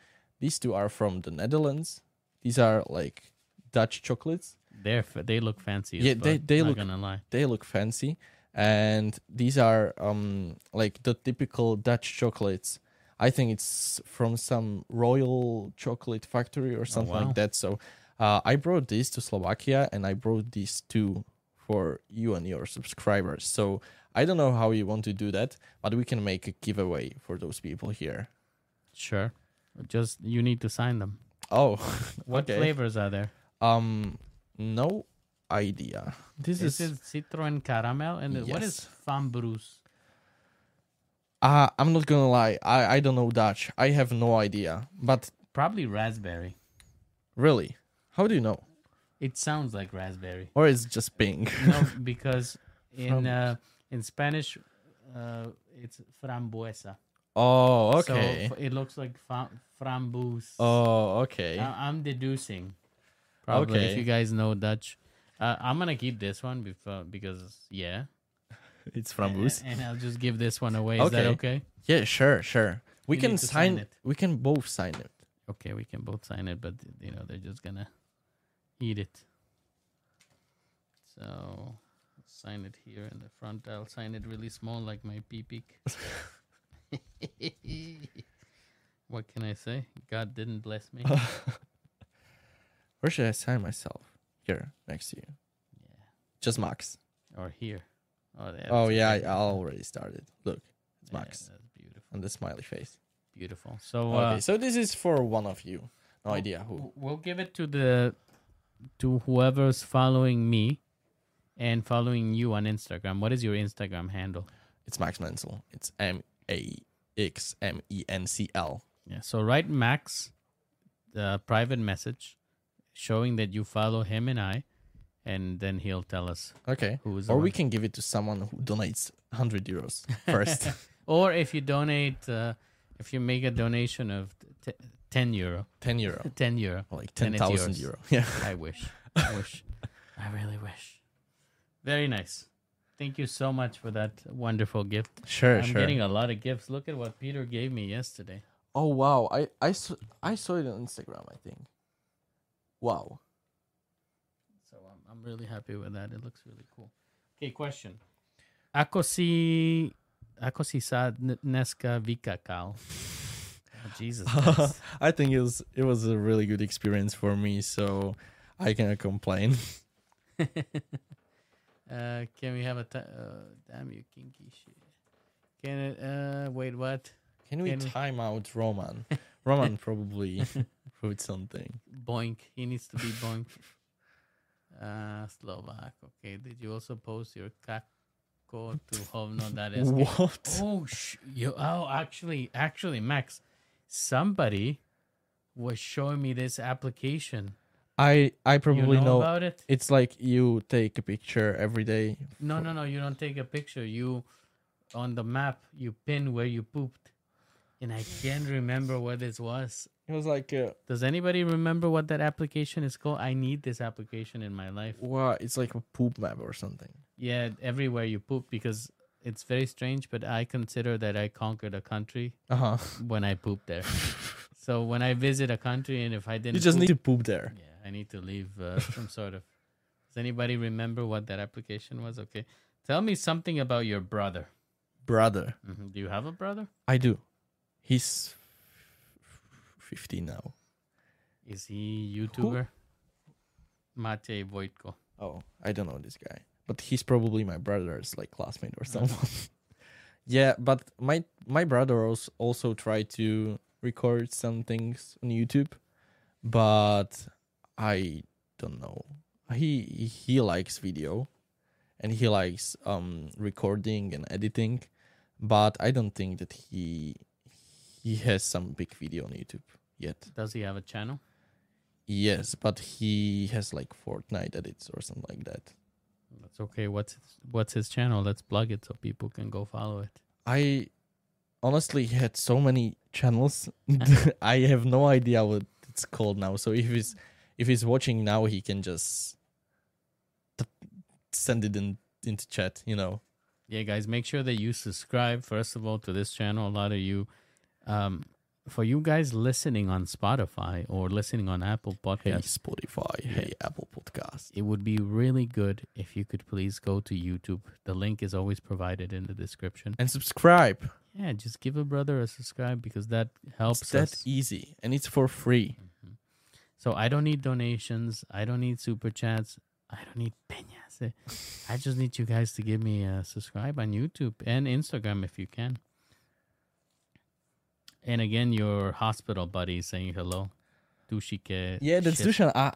These two are from the Netherlands. These are like Dutch chocolates. They're f- they look fancy. Yeah, they- they look- gonna lie. They look fancy, and these are um like the typical Dutch chocolates. I think it's from some royal chocolate factory or something wow. like that. So uh, I brought these to Slovakia, and I brought these two for you and your subscribers. So I don't know how you want to do that, but we can make a giveaway for those people here. Sure. Just you need to sign them. Oh, What okay. flavors are there? Um, no idea. This, This is. is Citroen Caramel, and then what is Yes. Fambrus? Uh, I'm not gonna lie. I I don't know Dutch. I have no idea. But Probably raspberry. really, how do you know? It sounds like raspberry. Or is it just pink? No, because in uh, in Spanish, uh, it's frambuesa. Oh, okay. f- it looks like fa- framboos. oh, okay. I- I'm deducing. Probably if you guys know Dutch. Uh, I'm gonna keep this one before, because yeah, it's framboos. and I'll just give this one away. Is that Okay. okay? Yeah, sure, sure. We can sign sign it. We can both sign it. Okay, we can both sign it, but you know they're just gonna eat it. So sign it here in the front. I'll sign it really small, like my pee peek. what can I say? God didn't bless me. Where should I sign myself? Here, next to you. yeah, Just Max. or here. Oh, yeah, oh yeah, I, already started. Look, it's Yeah, Max that's beautiful. and the smiley face. Beautiful. So okay, uh, so this is for one of you. No Oh, idea who. We'll give it to the to whoever's following me and following you on Instagram. What is your Instagram handle? It's Max Mencl. It's M A X M E N C L. Yeah. So write Max the private message showing that you follow him and I, and then he'll tell us Okay. who is. Or we one. can give it to someone who donates 100 euros first. or if you donate, uh, if you make a donation of t- ten euro, 10 euro. ten euro. Or like Then it's 10,000 yours. euro. Yeah. I wish. I wish. I really wish. Very nice. Thank you so much for that wonderful gift. Sure, I'm sure. getting a lot of gifts. Look at what Peter gave me yesterday. Oh wow, I I I saw it on Instagram. I think. Wow. So I'm, I'm really happy with that. It looks really cool. Okay, question. Ako si ako si sa n- Neska Vikakal. Oh, Jesus. guys. I think it was it was a really good experience for me, so I cannot complain. uh, can we have a ti- uh, damn you kinky shit? Can it? Uh, wait, what? Can we Can we- time out Roman? Roman probably wrote something. Boink. He needs to be boink. Uh, Slovak. Okay. Did you also post your kako to Hovno that is? What? Oh, sh- you, oh, actually, actually, Max, somebody was showing me this application. I I probably you know, know. about it? It's like you take a picture every day. No, no, no. You don't take a picture. You on the map, you pin where you pooped, and I can't remember what this was. It was like uh, Does anybody remember what that application is called? I need this application in my life. wow, it's like a poop map or something. Yeah, everywhere you poop because it's very strange, but I consider that I conquered a country Uh huh. when I poop there. so when I visit a country and if I didn't You just poop, need to poop there. Yeah, I need to leave uh, some sort of. Does anybody remember what that application was? Okay, tell me something about your brother. Brother, hmm Do you have a brother? I do. He's fifty now. Is he YouTuber? Matej Vojtko. Oh, I don't know this guy, but he's probably my brother's like classmate or someone. yeah, but my my brother also also tried to record some things on YouTube, but I don't know. He he likes video, and he likes um recording and editing, but I don't think that he he has some big video on YouTube yet. Does he have a channel? Yes, but he has like Fortnite edits or something like that. That's okay. What's his, what's his channel? Let's plug it so people can go follow it. I honestly had so many channels. I have no idea what it's called now. So if he's if he's watching now, he can just t- send it in into chat. You know. Yeah, guys, make sure that you subscribe first of all to this channel. A lot of you, um, for you guys listening on Spotify or listening on Apple Hey Podcasts, Spotify. Hey Apple Podcast. it would be really good if you could please go to YouTube. The link is always provided in the description. And subscribe. Yeah, just give a brother a subscribe because that helps It's that us. easy, and it's for free. Mhm. So I don't need donations. I don't need super chats. I don't need peñas. I just need you guys to give me a subscribe on YouTube and Instagram if you can. And again, your hospital buddy saying hello. Dushike. Yeah, that's shit. Dushan. I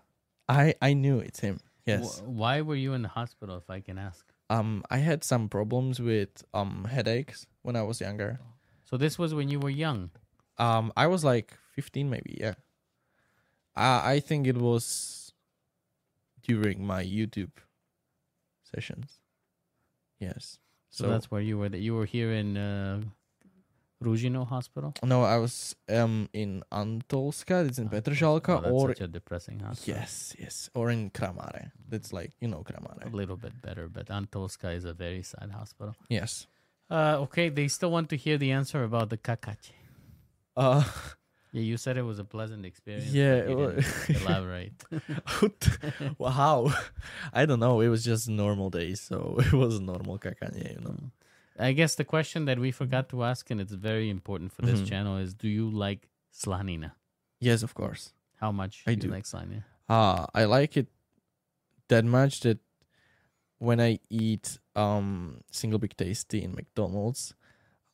I I knew it's him. Yes. Wh- why were you in the hospital, if I can ask? Um, I had some problems with um headaches when I was younger. So this was when you were young. Um, I was like 15, maybe. Yeah. I I think it was during my YouTube sessions. Yes. So, that's where you were. That you were here in uh, Ruzino Hospital. no, I was um in Antolska. It's in Petržalka, Oh, or such a depressing hospital. yes, yes, or in Kramare. That's like you know Kramare. a little bit better, but Antolska is a very sad hospital. Yes. Uh, okay, they still want to hear the answer about the kakache. Uh, Yeah, you said it was a pleasant experience. Yeah, but you didn't elaborate. well, how? I don't know. It was just normal days, so it was normal kakanie, you know. I guess the question that we forgot to ask, and it's very important for this Mhm. channel, is: Do you like slanina? Yes, of course. How much I do like slanina? Ah, I like it that much that when I eat um single big tasty in McDonald's,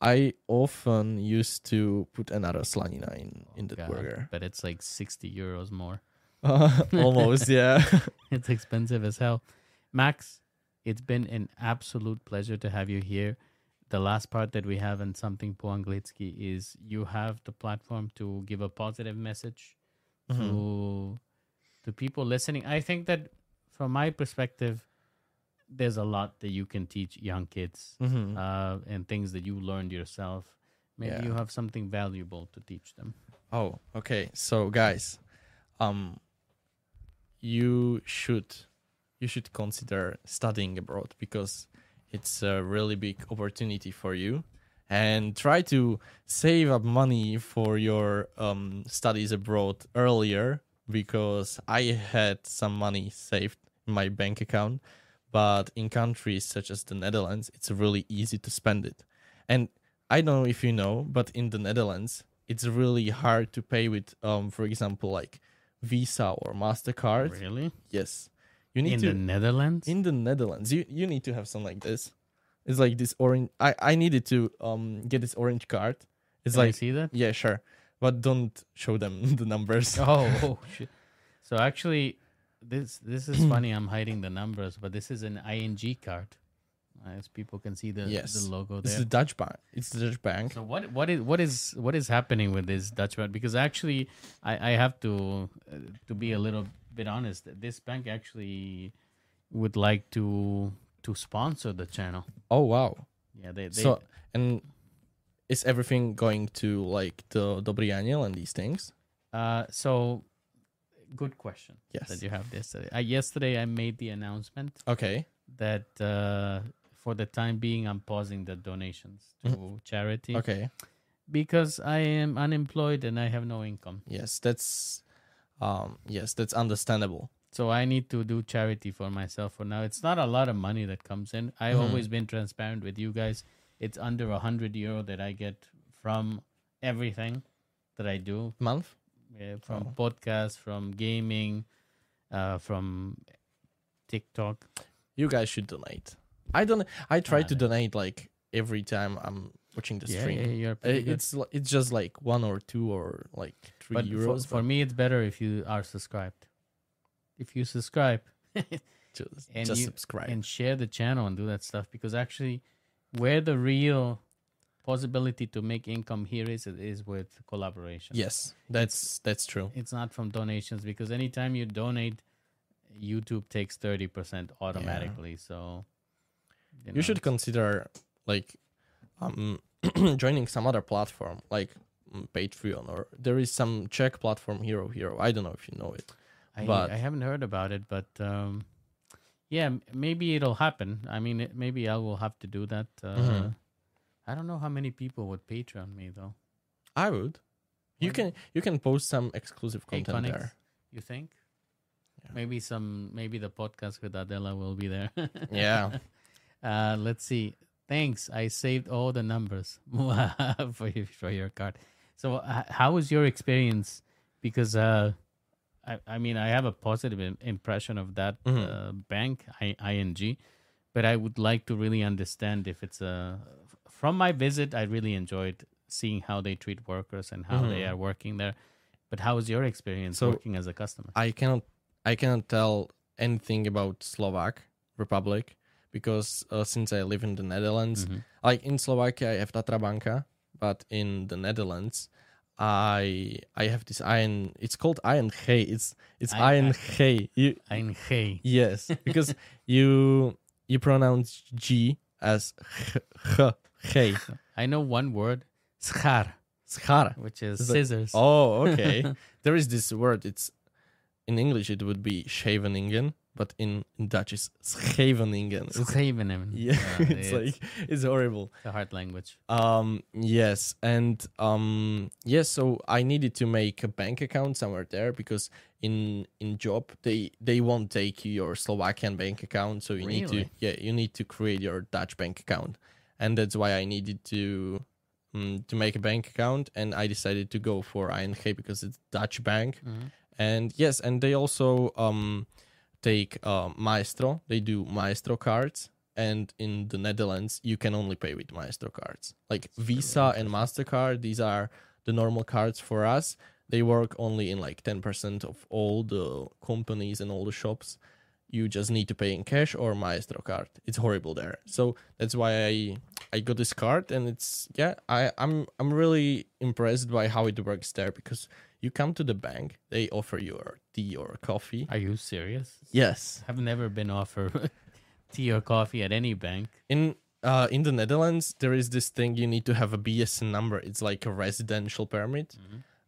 I often used to put another slanina in in the God, burger. but it's like sixty euros more. Almost, yeah. it's expensive as hell. Max, it's been an absolute pleasure to have you here. The last part that we have in something po anglicky is you have the platform to give a positive message Mhm. to to people listening. I think that from my perspective, there's a lot that you can teach young kids Mhm. uh, and things that you learned yourself. Maybe Yeah. you have something valuable to teach them. Oh, okay. So guys, um you should you should consider studying abroad because it's a really big opportunity for you and try to save up money for your um studies abroad earlier because I had some money saved in my bank account but in countries such as the Netherlands it's really easy to spend it. And I don't know if you know, but in the Netherlands it's really hard to pay with um for example like Visa or Mastercard. Really? Yes. You need In to the Netherlands? in the Netherlands. You you need to have something like this. It's like this orange I I needed to um get this orange card. It's Can I like see that? yeah, sure. But don't show them the numbers. Oh, oh shit. So actually, this this is funny. I'm hiding the numbers, but this is an ING card. As people can see the Yes. the logo there. It's the Dutch bank. It's the Dutch bank. So what what is what is what is happening with this Dutch bank? Because actually, I I have to uh, to be a little bit honest. This bank actually would like to to sponsor the channel. Oh wow. Yeah, they, they So and is everything going to like the dobrianiel and these things? uh so good question Yes. that you have this. I, yesterday I made the announcement Okay. that uh, for the time being I'm pausing the donations to charity Mm-hmm. Okay. because I am unemployed and I have no income. Yes, that's um yes, that's understandable. So I need to do charity for myself for now. It's not a lot of money that comes in. I've Mhm. always been transparent with you guys. It's under a hundred euro that I get from everything that I do, Month? uh, from Oh. podcasts, from gaming, uh, from TikTok. You guys should donate. I don't I try Ah, to donate like every time I'm watching the Yeah, stream. yeah, Uh, pretty good. It's it's just like one or two or like three But for, euros. for me, it's better if you are subscribed. If you subscribe just, and just you- subscribe. and share the channel and do that stuff, because actually, where the real possibility to make income here is is with collaboration. yes, that's that's true. it's not from donations because anytime you donate, YouTube takes thirty percent automatically. So You should consider like um joining some other platform like mm, Patreon or there is some Czech platform Hero Hero. I don't know if you know it. I, but- I haven't heard about it, but um, yeah, maybe it'll happen. I mean, it, maybe I will have to do that. Uh, Mhm. I don't know how many people would Patreon me though. I would. You can you can post some exclusive content Connex, there. You think? Yeah. Maybe some. Maybe the podcast with Adela will be there. Yeah. Uh, let's see. Thanks. I saved all the numbers for your for your card. So, uh, how was your experience? Because uh, I I mean I have a positive im- impression of that Mhm. uh, bank I, ING, but I would like to really understand if it's a. From my visit, I really enjoyed seeing how they treat workers and how they Mhm. are working there. But how was your experience So- working as a customer? I cannot I cannot tell anything about Slovak Republic because uh, since I live in the Netherlands, Mhm. like in Slovakia, I have Tatra Banka, but in the Netherlands, I I have this iron. It's called iron hey. It's it's Iron- iron hey. You Ein Hey. yes because you you pronounce G as h, hey. I know one word, schar, Schar. which is It's like- scissors. Oh, okay. there is this word. It's in English. It would be Scheveningen, but in, in Dutch it's Scheveningen. It's, Scheveningen. yeah, Uh, it's like it's horrible. a hard language. Um, yes, and um, yes. So I needed to make a bank account somewhere there because in in job they they won't take your Slovakian bank account. So you need to yeah you need to create your Dutch bank account, and that's why I needed to um, to make a bank account. And I decided to go for ING because it's Dutch bank, Mhm. and yes, and they also um take uh, Maestro. They do Maestro cards, and in the Netherlands, you can only pay with Maestro cards. Like Visa and Mastercard, these are the normal cards for us. They work only in like ten percent of all the companies and all the shops. You just need to pay in cash or Maestro card. It's horrible there. So that's why I I got this card, and it's yeah. I I'm I'm really impressed by how it works there because you come to the bank, they offer you a tea or a coffee. Are you serious? Yes, I've never been offered tea or coffee at any bank. in uh in the Netherlands, there is this thing you need to have a BSN number. It's like a residential permit.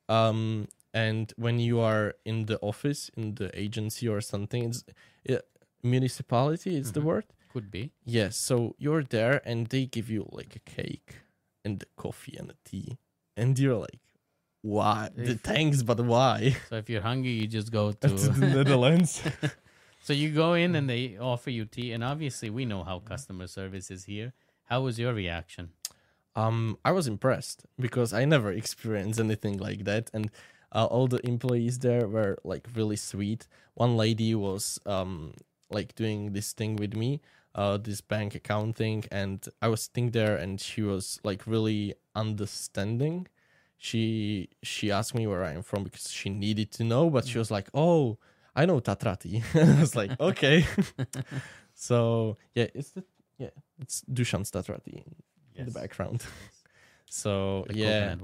Um, and when you are in the office, in the agency or something, it's uh, municipality. Is the Mhm. word? Could be. Yes. So you're there, and they give you like a cake and a coffee and a tea, and you're like, why? The thanks, but why? So if you're hungry, you just go to the. Netherlands. so you go in and they offer you tea, and obviously we know how customer service is here. How was your reaction? Um, I was impressed because I never experienced anything like that, and uh, all the employees there were like really sweet. One lady was um like doing this thing with me, uh, this bank account thing, and I was sitting there, and she was like really understanding. She she asked me where I am from because she needed to know, but she was like, "Oh, I know Tatratea." I was like, "Okay." so yeah, it's the yeah, it's Dushan's Tatratea in the background. So The yeah,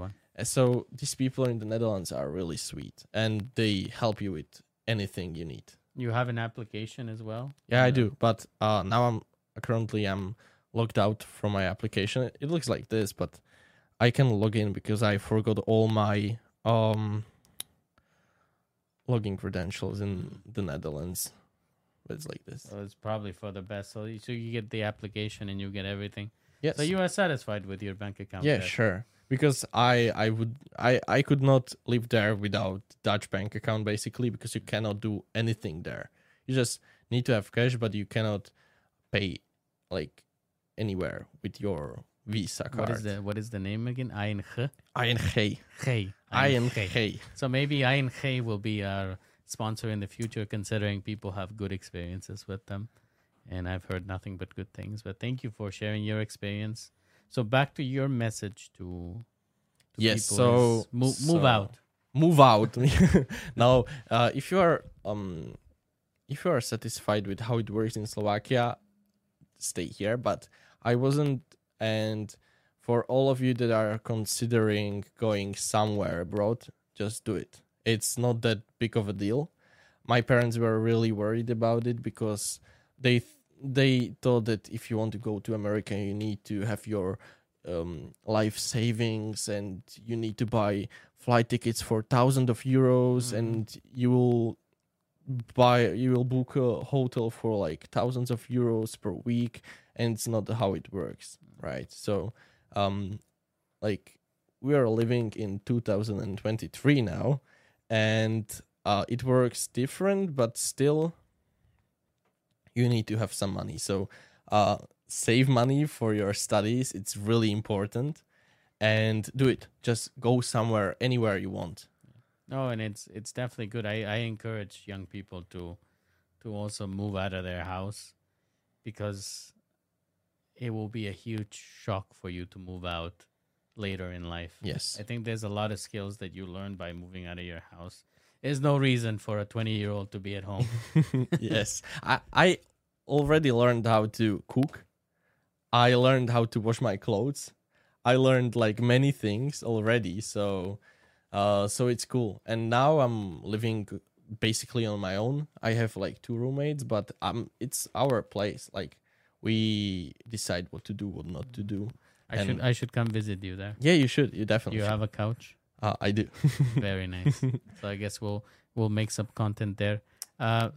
so these people in the Netherlands are really sweet, and they help you with anything you need. You have an application as well. Yeah, I do, but uh, now I'm currently I'm logged out from my application. It looks like this, but I can log in because I forgot all my um login credentials in the Netherlands. But it's like this. So it's probably for the best. So you, so you get the application and you get everything. Yes. So you are satisfied with your bank account. Yeah, there. sure. Because I I would I I could not live there without Dutch bank account basically because you cannot do anything there. You just need to have cash, but you cannot pay like anywhere with your Visa card. What is the what is the name again? ING. ING. G. ING. So maybe ING will be our sponsor in the future, considering people have good experiences with them. And I've heard nothing but good things. But thank you for sharing your experience. So back to your message to, to Yes, people so- is move, move so- out. Move out. now, uh, if you are um, if you are satisfied with how it works in Slovakia, stay here. But I wasn't, and for all of you that are considering going somewhere abroad, just do it. It's not that big of a deal. My parents were really worried about it because they th- they thought that if you want to go to America, you need to have your um, life savings and you need to buy flight tickets for thousands of euros Mhm. and you will buy you will book a hotel for like thousands of euros per week and it's not how it works right? So um like we are living in 2023 now and uh it works different but still you need to have some money. So uh save money for your studies it's really important and do it. Just go somewhere anywhere you want No, and it's it's definitely good. I, I encourage young people to to also move out of their house because it will be a huge shock for you to move out later in life. yes I think there's a lot of skills that you learn by moving out of your house. there's no reason for a 20 year old to be at home. yes. I, I already learned how to cook. I learned how to wash my clothes. I learned like many things already. So uh so it's cool. And now I'm living basically on my own. I have like two roommates, but um it's our place. Like we decide what to do, what not to do. I should I should come visit you there. Yeah, you should. You definitely You should. have a couch. uh, I do. Very nice. so I guess we'll we'll make some content there. Uh,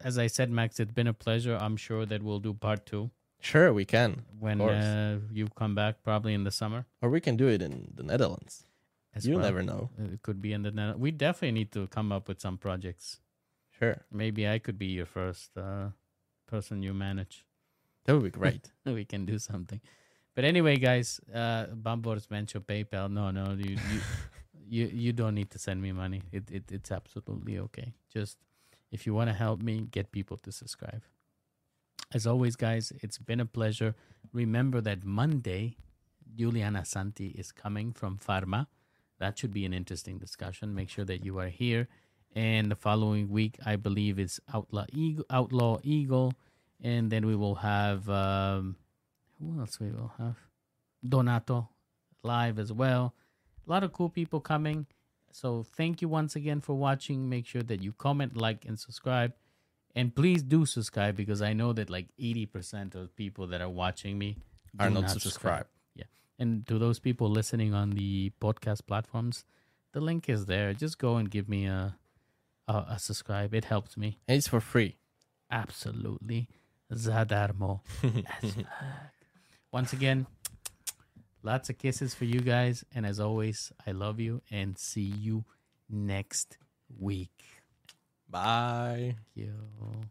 as I said, Max, it's been a pleasure. I'm sure that we'll do part two sure, we can. when uh, you come back, probably in the summer. Or we can do it in the Netherlands. As You'll well. never know. It could be in the. Net- We definitely need to come up with some projects. Sure. Maybe I could be your first uh, person you manage. That would be great. we can do something. But anyway, guys, uh, Bambors mentioned PayPal. No, no, you you, you you don't need to send me money. It, it it's absolutely okay. Just if you want to help me, get people to subscribe. As always, guys, it's been a pleasure. Remember that Monday, Juliana Santi is coming from Pharma. That should be an interesting discussion. Make sure that you are here. And the following week, I believe, is Outlaw Eagle, Outlaw Eagle and then we will have um, who else we will have donato live as well a lot of cool people coming so thank you once again for watching make sure that you comment like and subscribe and please do subscribe because i know that like 80% of people that are watching me Are not subscribe. subscribed. yeah and to those people listening on the podcast platforms the link is there. Just go and give me a a, a subscribe. It helps me. And it's for free. absolutely. Zadarmo. Once again lots of kisses for you guys. And as always i love you and see you next week. Bye. Thank you